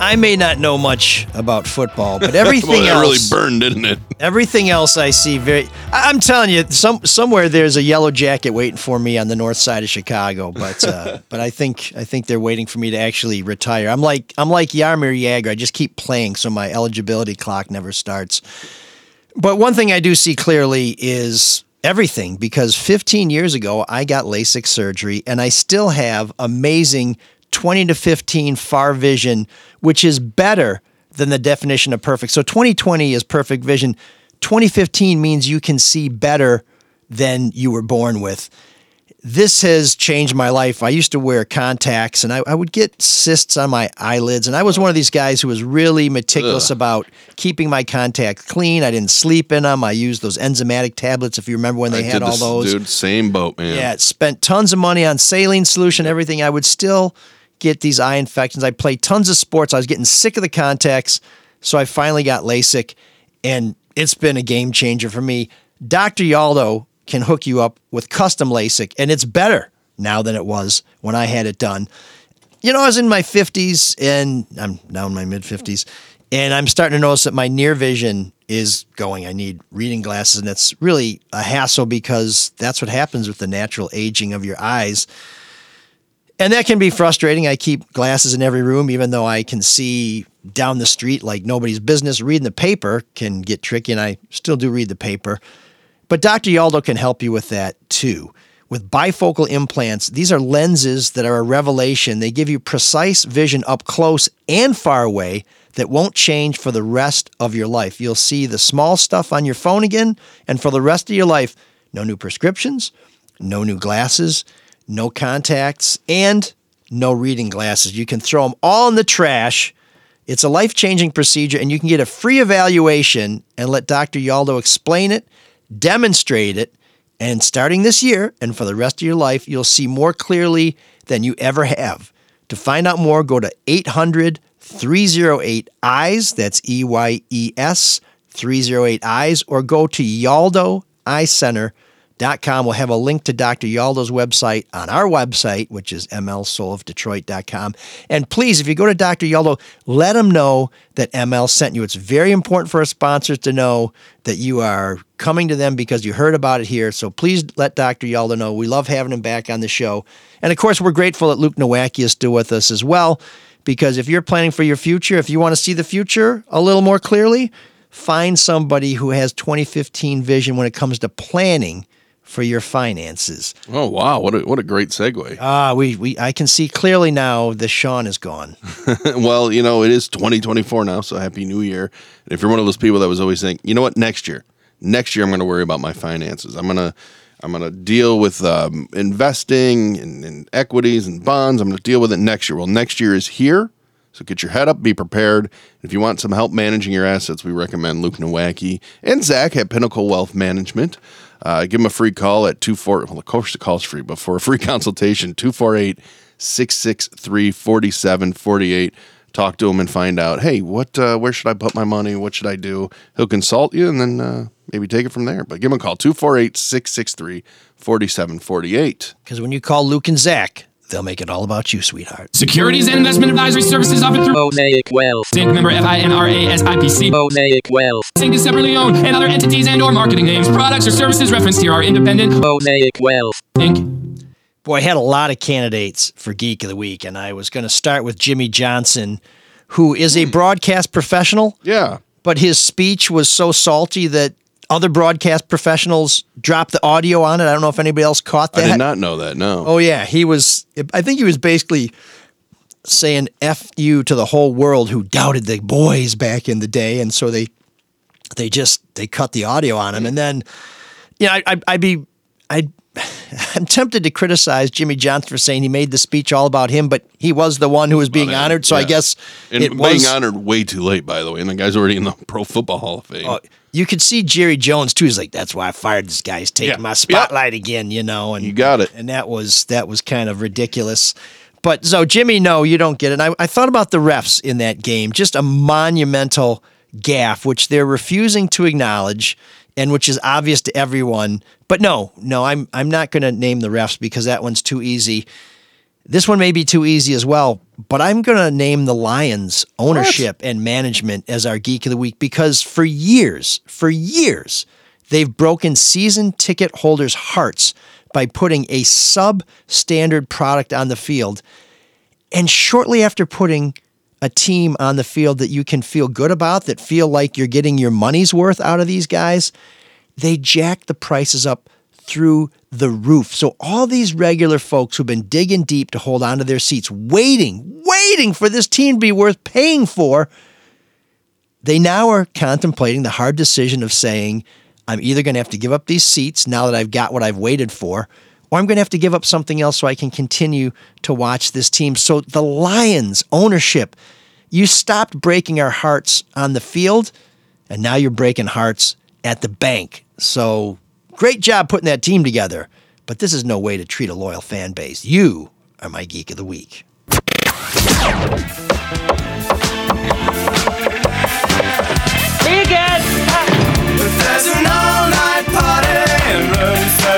I may not know much about football, but Well, everything that really else, burned, didn't it? everything else I see very. I- I'm telling you, some somewhere there's a yellow jacket waiting for me on the north side of Chicago, but uh, but I think I think they're waiting for me to actually retire. I'm like I'm like Jaromir Jagr. I just keep playing, so my eligibility clock never starts. But one thing I do see clearly is everything because 15 years ago I got LASIK surgery and I still have amazing 20 to 15 far vision, which is better than the definition of perfect. So 2020 is perfect vision. 2015 means you can see better than you were born with. This has changed my life. I used to wear contacts and I, I would get cysts on my eyelids. And I was one of these guys who was really meticulous about keeping my contacts clean. I didn't sleep in them. I used those enzymatic tablets, if you remember when they I had all this, those. Dude, same boat, man. Yeah, spent tons of money on saline solution, everything. I would still get these eye infections. I played tons of sports. I was getting sick of the contacts. So I finally got LASIK, and it's been a game changer for me. Dr. Yaldo can hook you up with custom LASIK, and it's better now than it was when I had it done. You know, I was in my 50s, and I'm now in my mid 50s, and I'm starting to notice that my near vision is going. I need reading glasses, and that's really a hassle because that's what happens with the natural aging of your eyes. And that can be frustrating. I keep glasses in every room, even though I can see down the street like nobody's business. Reading the paper can get tricky, and I still do read the paper. But Dr. Yaldo can help you with that too. With bifocal implants, these are lenses that are a revelation. They give you precise vision up close and far away that won't change for the rest of your life. You'll see the small stuff on your phone again, and for the rest of your life, no new prescriptions, no new glasses, no contacts, and no reading glasses. You can throw them all in the trash. It's a life changing procedure, and you can get a free evaluation and let Dr. Yaldo explain it, demonstrate it, and starting this year and for the rest of your life, you'll see more clearly than you ever have. To find out more, go to 800 308 EYES, that's E Y E S 308 EYES, or go to Yaldo Eye Center com. We'll have a link to Dr. Yaldo's website on our website, which is mlsoulofdetroit.com. And please, if you go to Dr. Yaldo, let him know that ML sent you. It's very important for our sponsors to know that you are coming to them because you heard about it here. So please let Dr. Yaldo know. We love having him back on the show. And of course, we're grateful that Luke Nowacki is still with us as well. Because if you're planning for your future, if you want to see the future a little more clearly, find somebody who has 2015 vision when it comes to planning for your finances. Oh wow, what a what a great segue. Ah, we we I can see clearly now the Sean is gone. well, you know, it is 2024 now, so happy new year. And if you're one of those people that was always saying, you know what, next year, next year I'm going to worry about my finances. I'm going to I'm going to deal with um, investing and, and equities and bonds. I'm going to deal with it next year. Well, next year is here. So get your head up, be prepared. If you want some help managing your assets, we recommend Luke Nowacki and Zach at Pinnacle Wealth Management. Uh, give them a free call at 24. Well, of course, the call's free, but for a free consultation, 248 663 4748. Talk to him and find out, hey, what, uh, where should I put my money? What should I do? He'll consult you and then uh, maybe take it from there. But give him a call, 248 663 4748. Because when you call Luke and Zach, they'll make it all about you, sweetheart. Securities and investment advisory services offered through Mosaic Wealth. Inc. member FINRA SIPC. Mosaic Wealth. Inc. is separately owned and other entities and or marketing names, products or services referenced here are independent. Mosaic Wealth. Inc. Boy, I had a lot of candidates for Geek of the Week, and I was going to start with Jimmy Johnson, who is a hmm. broadcast professional. Yeah. But his speech was so salty that other broadcast professionals dropped the audio on it. I don't know if anybody else caught that. I did not know that, no. Oh, yeah. He was, I think he was basically saying F you to the whole world who doubted the boys back in the day. And so they, they just, they cut the audio on him. And then, you know, I, I, I'd be, I'd, I'm tempted to criticize Jimmy Johnson for saying he made the speech all about him, but he was the one who was being honored. So I guess And it being was. honored way too late, by the way. And the guy's already in the Pro Football Hall of Fame. Oh, you could see Jerry Jones too. He's like, "That's why I fired this guy. He's taking Yeah. my spotlight again," you know. And You got it. And that was that was kind of ridiculous. But so Jimmy, no, you don't get it. And I, I thought about the refs in that game. Just a monumental gaffe, which they're refusing to acknowledge, and which is obvious to everyone. But no, no, I'm I'm not going to name the refs because that one's too easy. This one may be too easy as well, but I'm going to name the Lions ownership and management as our geek of the week because for years, for years, they've broken season ticket holders' hearts by putting a substandard product on the field. And shortly after putting a team on the field that you can feel good about, that feel like you're getting your money's worth out of these guys, they jack the prices up through the roof. So all these regular folks who've been digging deep to hold onto their seats, waiting, waiting for this team to be worth paying for, they now are contemplating the hard decision of saying, I'm either going to have to give up these seats now that I've got what I've waited for, or I'm going to have to give up something else so I can continue to watch this team. So the Lions ownership, you stopped breaking our hearts on the field, and now you're breaking hearts at the bank. So great job putting that team together, but this is no way to treat a loyal fan base. You are my geek of the week. Me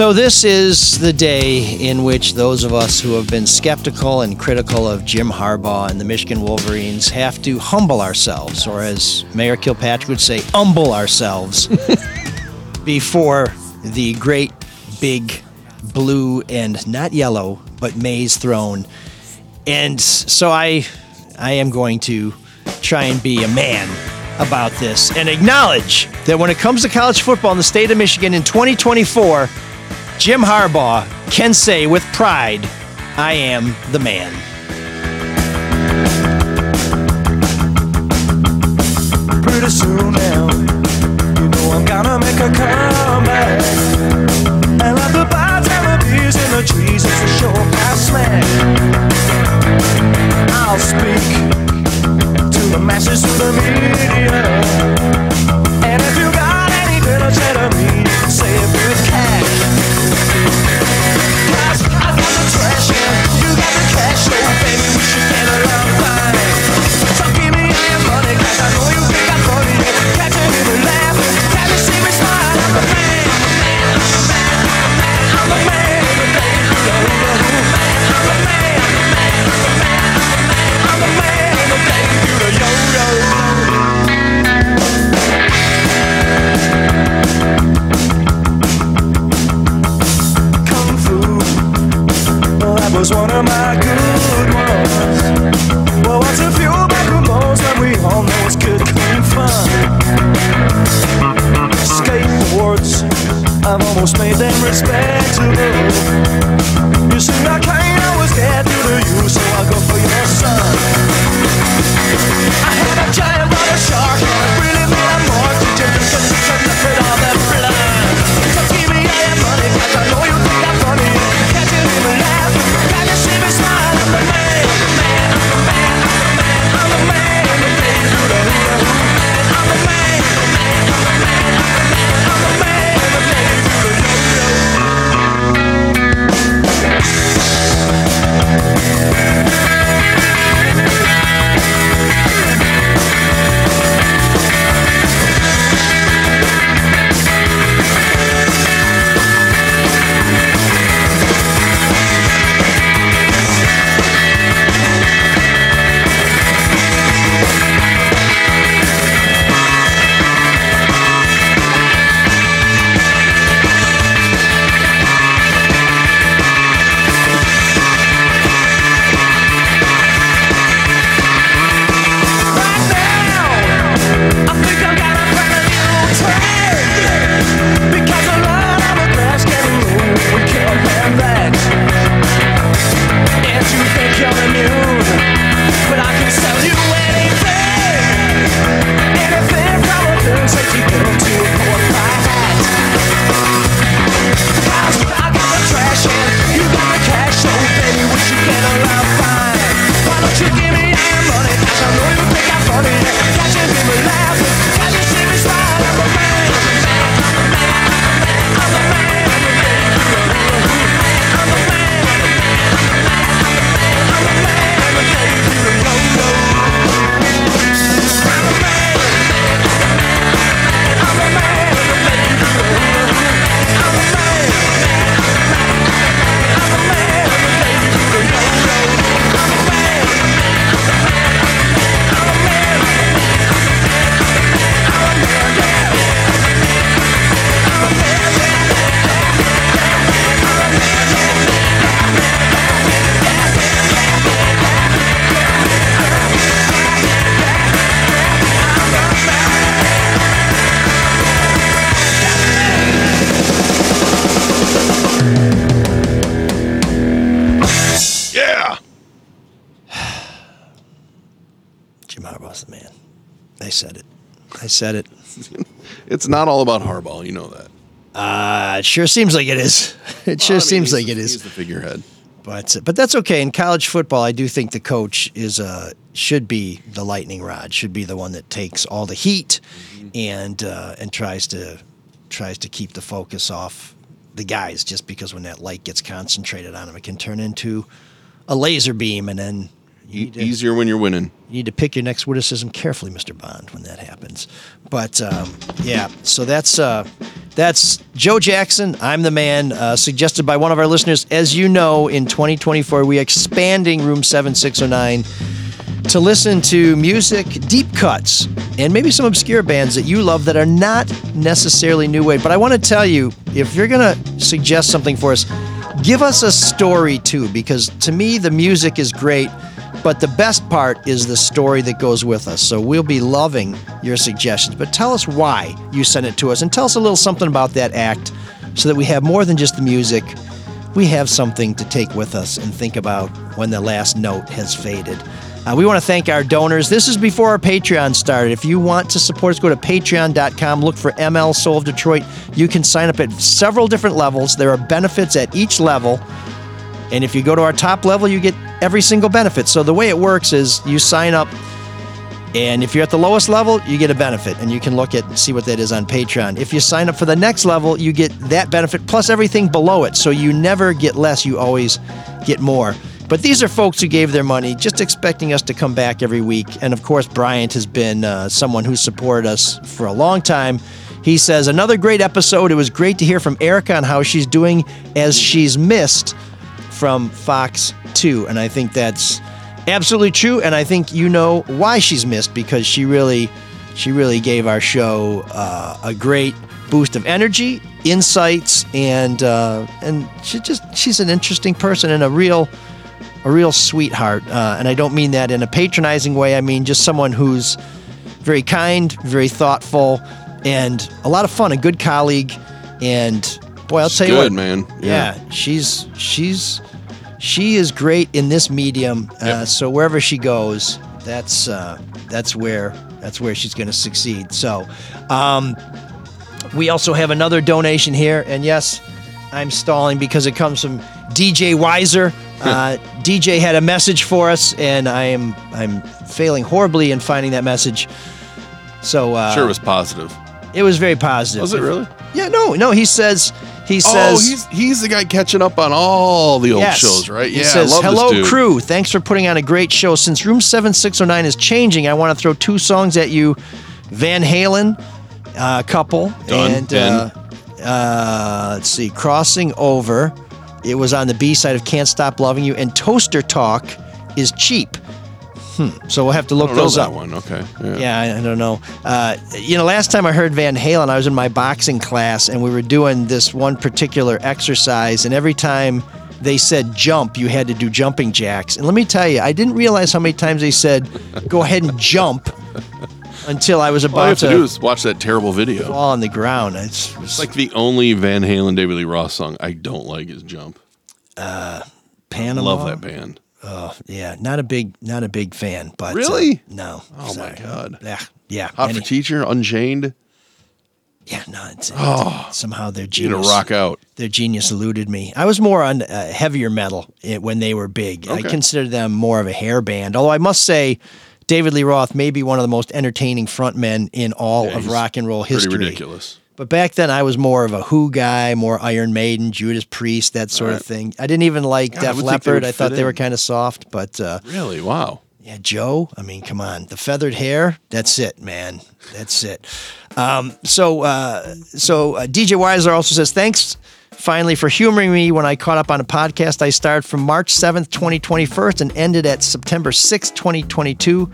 So, this is the day in which those of us who have been skeptical and critical of Jim Harbaugh and the Michigan Wolverines have to humble ourselves, or as Mayor Kilpatrick would say, humble ourselves before the great big blue and not yellow, but maize throne. And so I I am going to try and be a man about this and acknowledge that when it comes to college football in the state of Michigan in 2024, Jim Harbaugh can say with pride, I am the man. Pretty soon now, you know I'm gonna make a comeback. And the birds and the bees in the trees, a. I'll speak to the masses through the media. My good ones. Well, what's we? Skateboards, I've almost made them respectable. It's not all about Harbaugh. You know that. Uh, it sure seems like it is. It sure Well, I mean, seems like the- it is. He's the figurehead. But but that's okay. In college football, I do think the coach is uh should be the lightning rod, should be the one that takes all the heat and uh, and tries to tries to keep the focus off the guys. Just because when that light gets concentrated on them, it can turn into a laser beam, and then E- easier when you're winning. You need to pick your next witticism carefully, Mr. Bond, when that happens. But um, yeah, so that's uh, that's Joe Jackson. I'm the man, uh, suggested by one of our listeners. As you know, in 2024, we are expanding Room 7609 to listen to music, deep cuts, and maybe some obscure bands that you love that are not necessarily new wave. But I want to tell you, if you're going to suggest something for us, give us a story too, because to me, the music is great. But the best part is the story that goes with us. So we'll be loving your suggestions. But tell us why you sent it to us and tell us a little something about that act so that we have more than just the music. We have something to take with us and think about when the last note has faded. Uh, we want to thank our donors. This is before our Patreon started. If you want to support us, go to patreon.com, look for ML Soul of Detroit. You can sign up at several different levels. There are benefits at each level. And if you go to our top level, you get every single benefit. So the way it works is you sign up, and if you're at the lowest level, you get a benefit, and you can look at see what that is on Patreon. If you sign up for the next level, you get that benefit plus everything below it. So you never get less; you always get more. But these are folks who gave their money, just expecting us to come back every week. And of course, Bryant has been uh, someone who's supported us for a long time. He says, Another great episode. It was great to hear from Erica on how she's doing as she's missed from Fox 2. And I think that's absolutely true. And I think you know why she's missed because she really, she really gave our show uh, a great boost of energy, insights, and uh, and she just she's an interesting person and a real a real sweetheart. Uh, and I don't mean that in a patronizing way. I mean just someone who's very kind, very thoughtful, and a lot of fun. A good colleague. And boy, I'll She's tell you good, what, man. Yeah. she's she's she is great in this medium. Uh, so wherever she goes, that's uh, that's where that's where she's going to succeed. So. Um, we also have another donation here, and yes, I'm stalling because it comes from DJ Wiser. Uh, DJ had a message for us, and I am I'm failing horribly in finding that message. So uh, sure, it was positive. it was very positive. Was it really? Yeah, no, no. He says he oh, says he's he's the guy catching up on all the old Yes. shows, right? He says, I love "Hello, this dude. crew. Thanks for putting on a great show. Since Room 7609 is changing, I want to throw two songs at you: Van Halen, uh, couple, Done. and uh, uh, let's see, Crossing Over. It was on the B side of Can't Stop Loving You, and Toaster Talk is cheap. Hmm. So we'll have to I look those that up. one. Okay. Yeah. Yeah, I, I don't know. Uh, you know, last time I heard Van Halen, I was in my boxing class and we were doing this one particular exercise, and every time they said jump, you had to do jumping jacks. And let me tell you, I didn't realize how many times they said go ahead and jump until I was All you have about to do is watch that terrible video. fall on the ground. It's, It's like the only Van Halen David Lee Roth song I don't like is Jump. Uh, Panama. Love that band. Oh, yeah, not a big, not a big fan, but uh, Really? no. Oh my god. Yeah, yeah. Hot any- for Teacher, Unchained. Yeah, no. It's, Oh. somehow their genius. to rock out. Their genius eluded me. I was more on uh, heavier metal eh, when they were big. I Okay. considered them more of a hair band. Although I must say, David Lee Roth may be one of the most entertaining frontmen in all Yeah, of rock and roll history. Pretty ridiculous. But back then, I was more of a Who guy, more Iron Maiden, Judas Priest, that sort of thing. I didn't even like God, Def they Leppard. I thought fit they were kind of soft, but uh, Really? Wow. yeah, Joe. I mean, come on, the feathered hair. That's it, man. That's it. Um, so, uh, so uh, DJ Weiser also says thanks. Finally, for humoring me when I caught up on a podcast I started from March 7th, 2021 and ended at September 6th, 2022.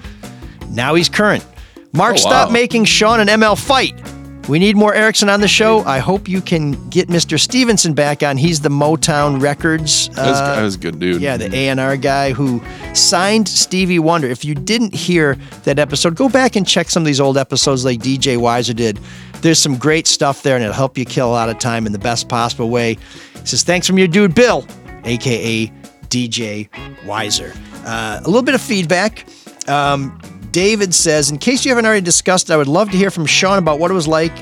Now he's current. Marc, Oh, stop making Sean and ML fight. We need more Erickson on the show. I hope you can get Mr. Stevenson back on. He's the Motown Records. That was, uh, that was a good dude. yeah, the A&R guy who signed Stevie Wonder. If you didn't hear that episode, go back and check some of these old episodes like DJ Wiser did. There's some great stuff there, and it'll help you kill a lot of time in the best possible way. He says, thanks from your dude, Bill, a.k.a. DJ Wiser. Uh, a little bit of feedback. Um, David says, in case you haven't already discussed, it, I would love to hear from Sean about what it was like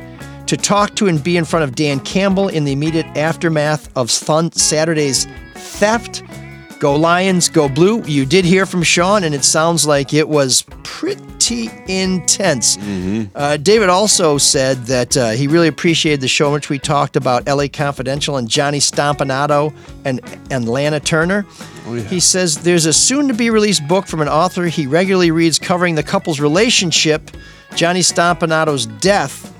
to talk to and be in front of Dan Campbell in the immediate aftermath of Saturday's theft. Go Lions, go blue. You did hear from Sean, and it sounds like it was pretty intense. Uh, David also said that uh, he really appreciated the show in which we talked about LA Confidential and Johnny Stompanato and, and Lana Turner. He says there's a soon to be released book from an author he regularly reads covering the couple's relationship, Johnny Stompanato's death,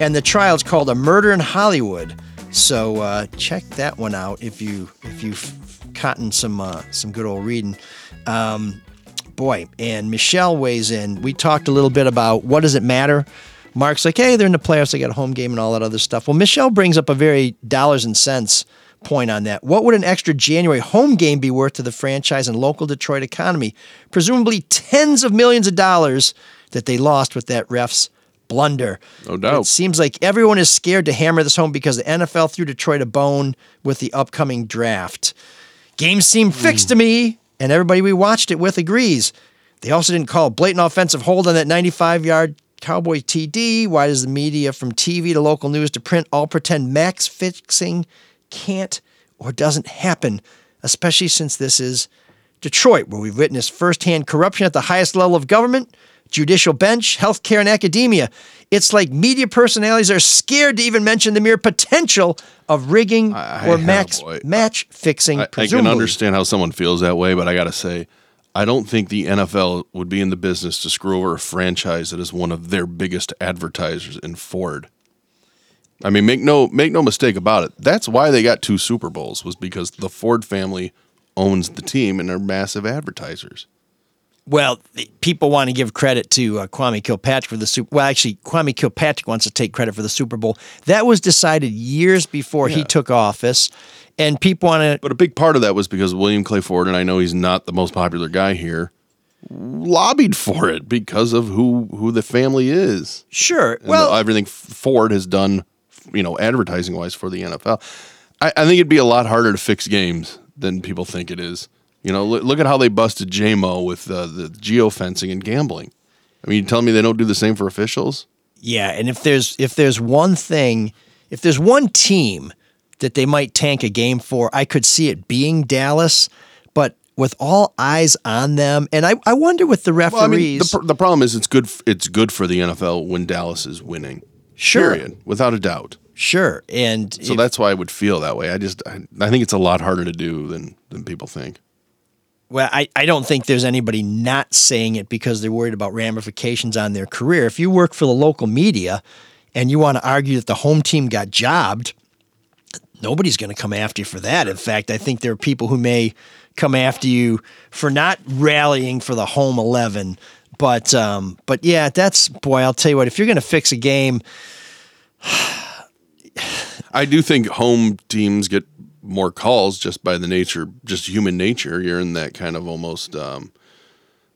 and the trial. It's called A Murder in Hollywood. So uh, check that one out if you if you've gotten some uh, some good old reading. Um, boy, and Michelle weighs in. We talked a little bit about what does it matter. Marc's like, hey, they're in the playoffs. They got a home game and all that other stuff. Well, Michelle brings up a very dollars and cents point on that. What would an extra January home game be worth to the franchise and local Detroit economy? Presumably tens of millions of dollars that they lost with that ref's blunder. No doubt. It seems like everyone is scared to hammer this home because the NFL threw Detroit a bone with the upcoming draft. Games seem fixed to me, and everybody we watched it with agrees. They also didn't call a blatant offensive hold on that 95 yard Cowboy TD. Why does the media from TV to local news to print all pretend max fixing can't or doesn't happen, especially since this is Detroit, where we've witnessed firsthand corruption at the highest level of government, judicial bench, healthcare, and academia. It's like media personalities are scared to even mention the mere potential of rigging or max, match fixing. I, I can understand how someone feels that way, but I got to say, I don't think the NFL would be in the business to screw over a franchise that is one of their biggest advertisers in Ford. I mean, make no make no mistake about it. That's why they got two Super Bowls was because the Ford family owns the team and they're massive advertisers. Well, people want to give credit to uh, Kwame Kilpatrick for the Super. Well, actually, Kwame Kilpatrick wants to take credit for the Super Bowl. That was decided years before he took office, and people want to. But a big part of that was because William Clay Ford, and I know he's not the most popular guy here, lobbied for it because of who who the family is. Sure. And well, the- everything Ford has done, you know, advertising wise for the NFL. I, I think it'd be a lot harder to fix games than people think it is. You know, look, look at how they busted Jamo with uh, the geofencing and gambling. I mean, you telling me they don't do the same for officials? Yeah, and if there's if there's one thing, if there's one team that they might tank a game for, I could see it being Dallas. But with all eyes on them, and I, I wonder with the referees. Well, I mean, the, the problem is it's good. It's good for the NFL when Dallas is winning. Sure. Period, without a doubt. Sure, and So if- that's why I would feel that way. I just, I, I think it's a lot harder to do than than people think. Well, I, I don't think there's anybody not saying it because they're worried about ramifications on their career. If you work for the local media and you want to argue that the home team got jobbed, nobody's going to come after you for that. In fact, I think there are people who may come after you for not rallying for the home 11. But um, but yeah, that's boy. I'll tell you what. If you're going to fix a game, I do think home teams get more calls just by the nature, just human nature. You're in that kind of almost, um,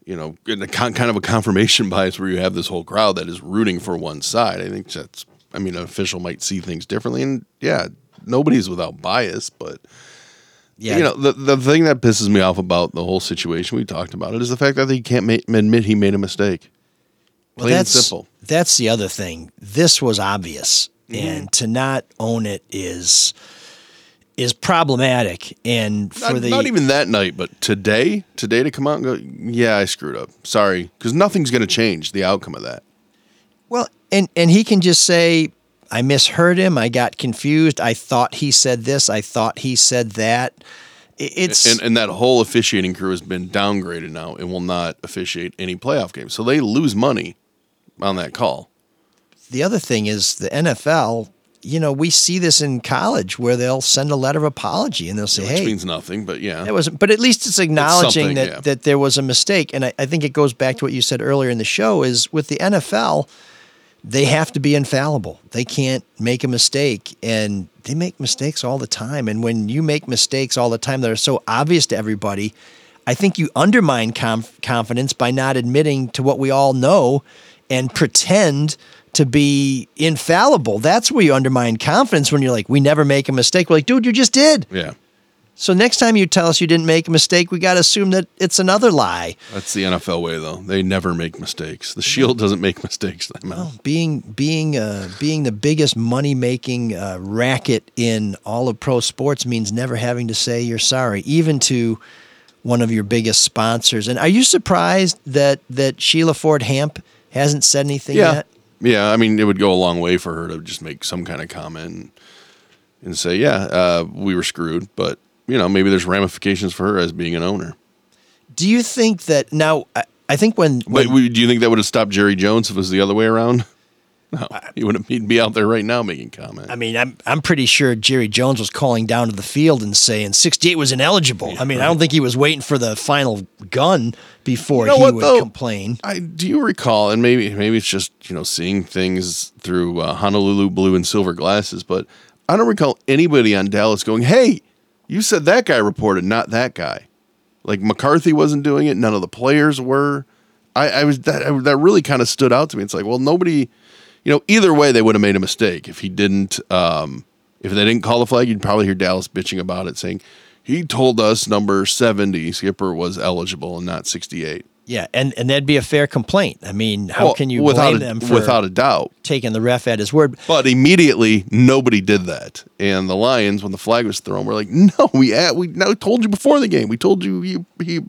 you know, in a con- kind of a confirmation bias where you have this whole crowd that is rooting for one side. I think that's, I mean, an official might see things differently, and yeah, nobody's without bias, but. Yeah. You know, the, the thing that pisses me off about the whole situation, we talked about it, is the fact that he can't ma- admit he made a mistake. Well, Plain and that's simple. That's the other thing. This was obvious, Mm-hmm. and to not own it is is problematic. And for Not, the not even that night, but today, today to come out and go, yeah, I screwed up. Sorry, because nothing's going to change the outcome of that. well, and and he can just say, "I misheard him. I got confused. I thought he said this. I thought he said that." It's and, and that whole officiating crew has been downgraded now and will not officiate any playoff games. So they lose money on that call. the other thing is the NFL. You know, we see this in college where they'll send a letter of apology and they'll say, Which "Hey, means nothing, but yeah. That was, but at least it's acknowledging something, that yeah. that there was a mistake, and I, I think it goes back to what you said earlier in the show. Is with the NFL, they have to be infallible. They can't make a mistake, and they make mistakes all the time. And when you make mistakes all the time that are so obvious to everybody, I think you undermine conf- confidence by not admitting to what we all know and pretend to be infallible. That's where you undermine confidence when you're like, "We never make a mistake." We're like, "Dude, you just did." Yeah. So next time you tell us you didn't make a mistake, we got to assume that it's another lie. That's the NFL way, though. They never make mistakes. The Shield doesn't make mistakes. Mean, Being being uh, being the biggest money making uh, racket in all of pro sports means never having to say you're sorry, even to one of your biggest sponsors. And are you surprised that that Sheila Ford Hamp hasn't said anything yeah. yet? Yeah. I mean, it would go a long way for her to just make some kind of comment and, and say, yeah, uh, we were screwed. But you know, maybe there's ramifications for her as being an owner. Do you think that now? I, I think when, when do you think that would have stopped Jerry Jones if it was the other way around? No, he wouldn't He'd be out there right now making comments. I mean, I'm I'm pretty sure Jerry Jones was calling down to the field and saying 68 was ineligible. I mean, I don't think he was waiting for the final gun before You know he what, would though? complain. I do you recall, and maybe maybe it's just you know seeing things through uh, Honolulu blue and silver glasses, but I don't recall anybody on Dallas going, "Hey, you said that guy reported, not that guy." Like McCarthy wasn't doing it. None of the players were. I, I was that I- that really kind of stood out to me. It's like, well, nobody, you know, either way they would have made a mistake if he didn't. Um, if they didn't call the flag, you'd probably hear Dallas bitching about it, saying he told us number seventy skipper was eligible and not sixty eight. Yeah, and and that'd be a fair complaint. I mean, how Well, can you without blame a, them for without a doubt? taking the ref at his word? But immediately, nobody did that, and the Lions, when the flag was thrown, were like, "No, we at, we no, told you before the game. We told you he he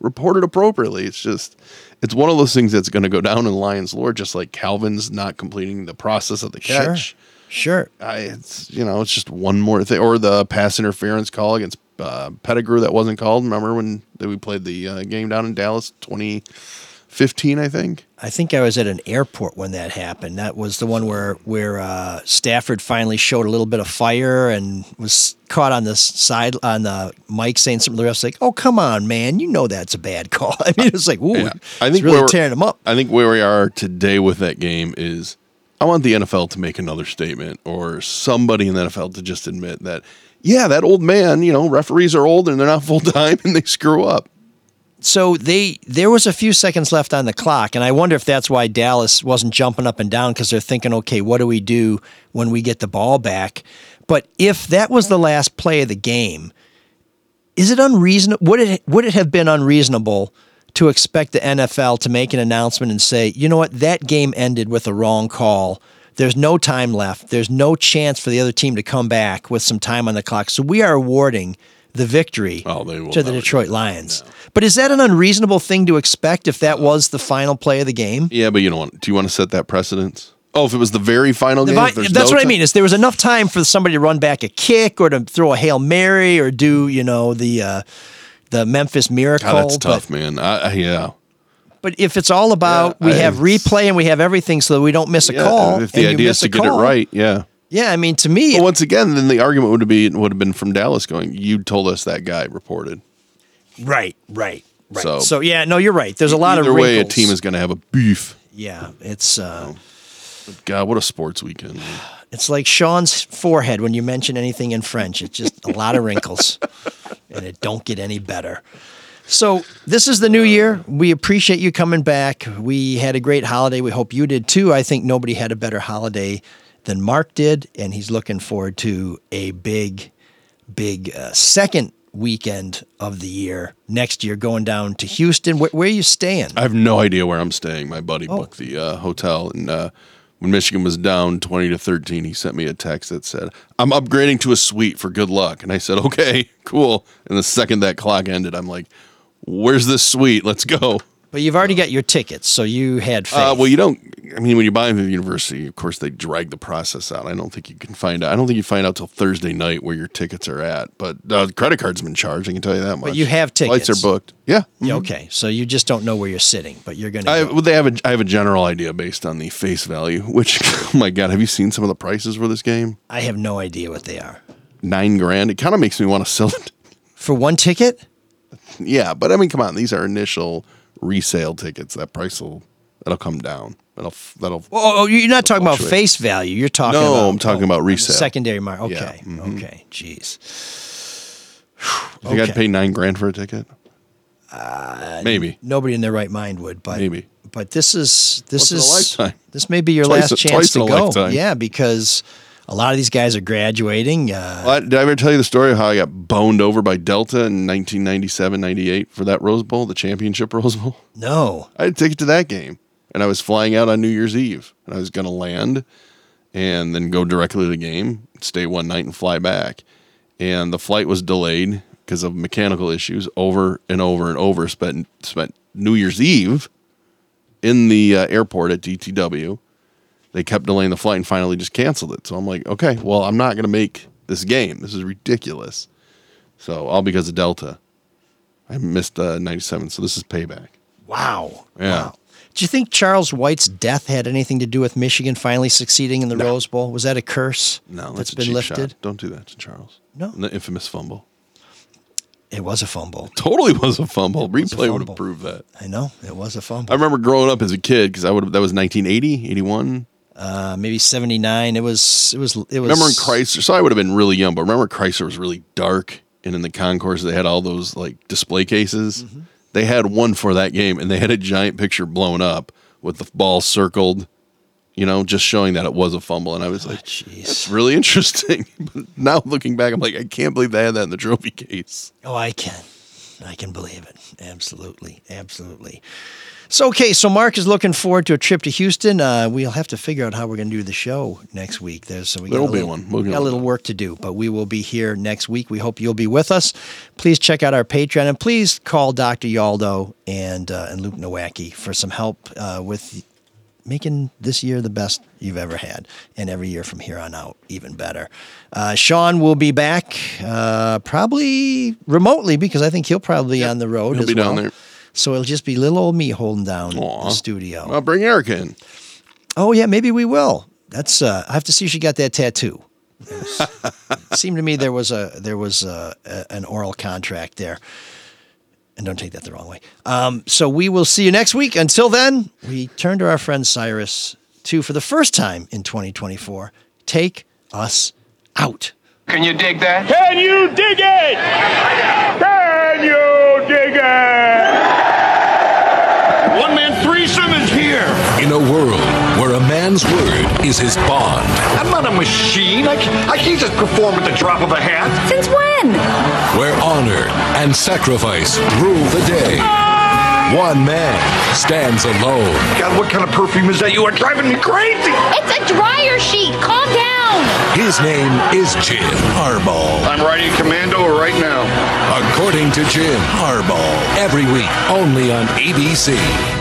reported appropriately." It's just, it's one of those things that's going to go down in Lions lore, just like Calvin's not completing the process of the catch. Sure. I, it's you know, it's just one more thing, or the pass interference call against uh, Pettigrew that wasn't called. Remember when that we played the uh, game down in Dallas, twenty fifteen, I think. I think I was at an airport when that happened. That was the one where where uh, Stafford finally showed a little bit of fire and was caught on the side on the mic saying something. to The ref's like, "Oh, come on, man! You know that's a bad call." I mean, it was like, "Ooh, Yeah. I it's think really tearing him up." I think where we are today with that game is I want the NFL to make another statement or somebody in the NFL to just admit that, yeah, that old man, you know, referees are old and they're not full time and they screw up. So they there was a few seconds left on the clock, and I wonder if that's why Dallas wasn't jumping up and down because they're thinking, okay, what do we do when we get the ball back? But if that was the last play of the game, is it unreasonable? Would it would it have been unreasonable to expect the NFL to make an announcement and say, you know what, that game ended with a wrong call. There's no time left. There's no chance for the other team to come back with some time on the clock. So we are awarding the victory Oh, to the Detroit Lions. But is that an unreasonable thing to expect if that was the final play of the game? Yeah, but you don't want, do you want to set that precedence? Oh, if it was the very final game? I- that's no what I mean. Is there was enough time for somebody to run back a kick or to throw a hail mary or do you know the uh, the Memphis Miracle? God, that's But- tough, man. I, yeah. But if it's all about Yeah, we I- have replay and we have everything so that we don't miss a Yeah, call. If the and you idea miss is to get it right, yeah. Yeah, I mean to me, But once again, then the argument would be would have been from Dallas going, "You told us that guy reported." right, right, right. So- So, yeah, no, you're right. There's a lot Either of way, a team is going to have a beef. Yeah, it's uh, God, what a sports weekend! it's like Sean's forehead when you mention anything in French. It's just a lot of wrinkles, and it don't get any better. So this is the new year. We appreciate you coming back. We had a great holiday. We hope you did too. I think nobody had a better holiday than Marc did, and he's looking forward to a big, big uh, second weekend of the year next year, going down to Houston. Where, where are you staying? I have no idea where I'm staying. My buddy Oh. booked the uh, hotel, and uh, when Michigan was down twenty to thirteen, he sent me a text that said, "I'm upgrading to a suite for good luck." And I said, "Okay, cool." And the second that clock ended, I'm like, "Where's this suite? Let's go." But you've already got your tickets, so you had faith. Uh, well, you don't. I mean, when you buy them from the university, of course, they drag the process out. I don't think you can find out. I don't think you find out till Thursday night where your tickets are at. But uh, credit card's been charged. I can tell you that much. But you have Flights tickets. are booked. Yeah. Yeah, okay. So you just don't know where you're sitting, but you're going to. I, well, they have a, I have a general idea based on the face value. Which, oh my god, have you seen some of the prices for this game? I have no idea what they are. Nine grand. It kind of makes me want to sell it. For one ticket? Yeah, but I mean, come on. These are initial resale tickets. That price will that'll come down. That'll that'll. Oh, oh, you're not talking about face value. You're talking No, about. I'm talking about resale. Secondary market. Yeah, Okay. mhm. Okay. Jeez. You think I'd Okay. pay nine grand for a ticket? Maybe. Nobody in their right mind would, but Maybe. But this is this Once is lifetime. this may be your Twice- last chance to go. lifetime. Yeah, because a lot of these guys are graduating. Uh, Well, I- did I ever tell you the story of how I got boned over by Delta in 1997, 98 for that Rose Bowl, the championship Rose Bowl? no. I had a ticket to that game, and I was flying out on New Year's Eve, and I was going to land and then go directly to the game, stay one night, and fly back. And the flight was delayed because of mechanical issues over and over and over. Spent spent New Year's Eve in the uh, airport at DTW. They kept delaying the flight and finally just canceled it. So I'm like, okay, well, I'm not going to make this game. This is ridiculous. So all because of Delta. I missed uh, 97, so this is payback. Wow. Yeah. Do you think Charles White's death had anything to do with Michigan finally succeeding in the Rose Bowl? Was that a curse? No, that's that's a been lifted. shot. Don't do that to Charles. No. The infamous fumble. It was a fumble. Totally was a fumble. a Replay would fumble. have proved that. I know it was a fumble. I remember growing up as a kid because I would that was 1980, 81. Uh, maybe seventy nine. It was. It was. It was. Remember in Crisler? So I would have been really young, but remember Crisler was really dark, and in the concourse they had all those like display cases. Mm-hmm. They had one for that game, and they had a giant picture blown up with the ball circled. You know, just showing that it was a fumble, and I was like, "That's really interesting." but now looking back, I'm like, I can't believe they had that in the trophy case. Oh, I can. I can believe it. Absolutely. Absolutely. So, okay, so Marc is looking forward to a trip to Houston. Uh, we'll have to figure out how we're going to do the show next week. There's so we got There'll a be little, one. We'll got a little work to do, but we will be here next week. We hope you'll be with us. Please check out our Patreon and please call Dr. Yaldo and uh, and Luke Nowacki for some help uh, with making this year the best you've ever had, and every year from here on out, even better. Uh, Sean will be back uh, probably remotely because I think he'll probably be on the road. He'll be down there. So it'll just be little old me holding down Aw. the studio. I'll bring Erica in. Oh yeah, maybe we will. That's uh, I have to see if she got that tattoo. It, was- it seemed to me there was a there was a, a, an oral contract there. And don't take that the wrong way. Um, so we will see you next week. Until then, we turn to our friend Cyrus to, for the first time in 2024, take us out. Can you dig that? Can you dig it? Can you dig it? One man threesome is here. In a world where a man's word is his bond, I'm not a machine. I, I can't just perform at the drop of a hat. Since when? where honor and sacrifice rule the day, ah! One man stands alone. God, what kind of perfume is that? You are driving me crazy. It's a dryer sheet. Calm down. His name is Jim Harbaugh. I'm riding commando right now. According to Jim Harbaugh, every week only on ABC.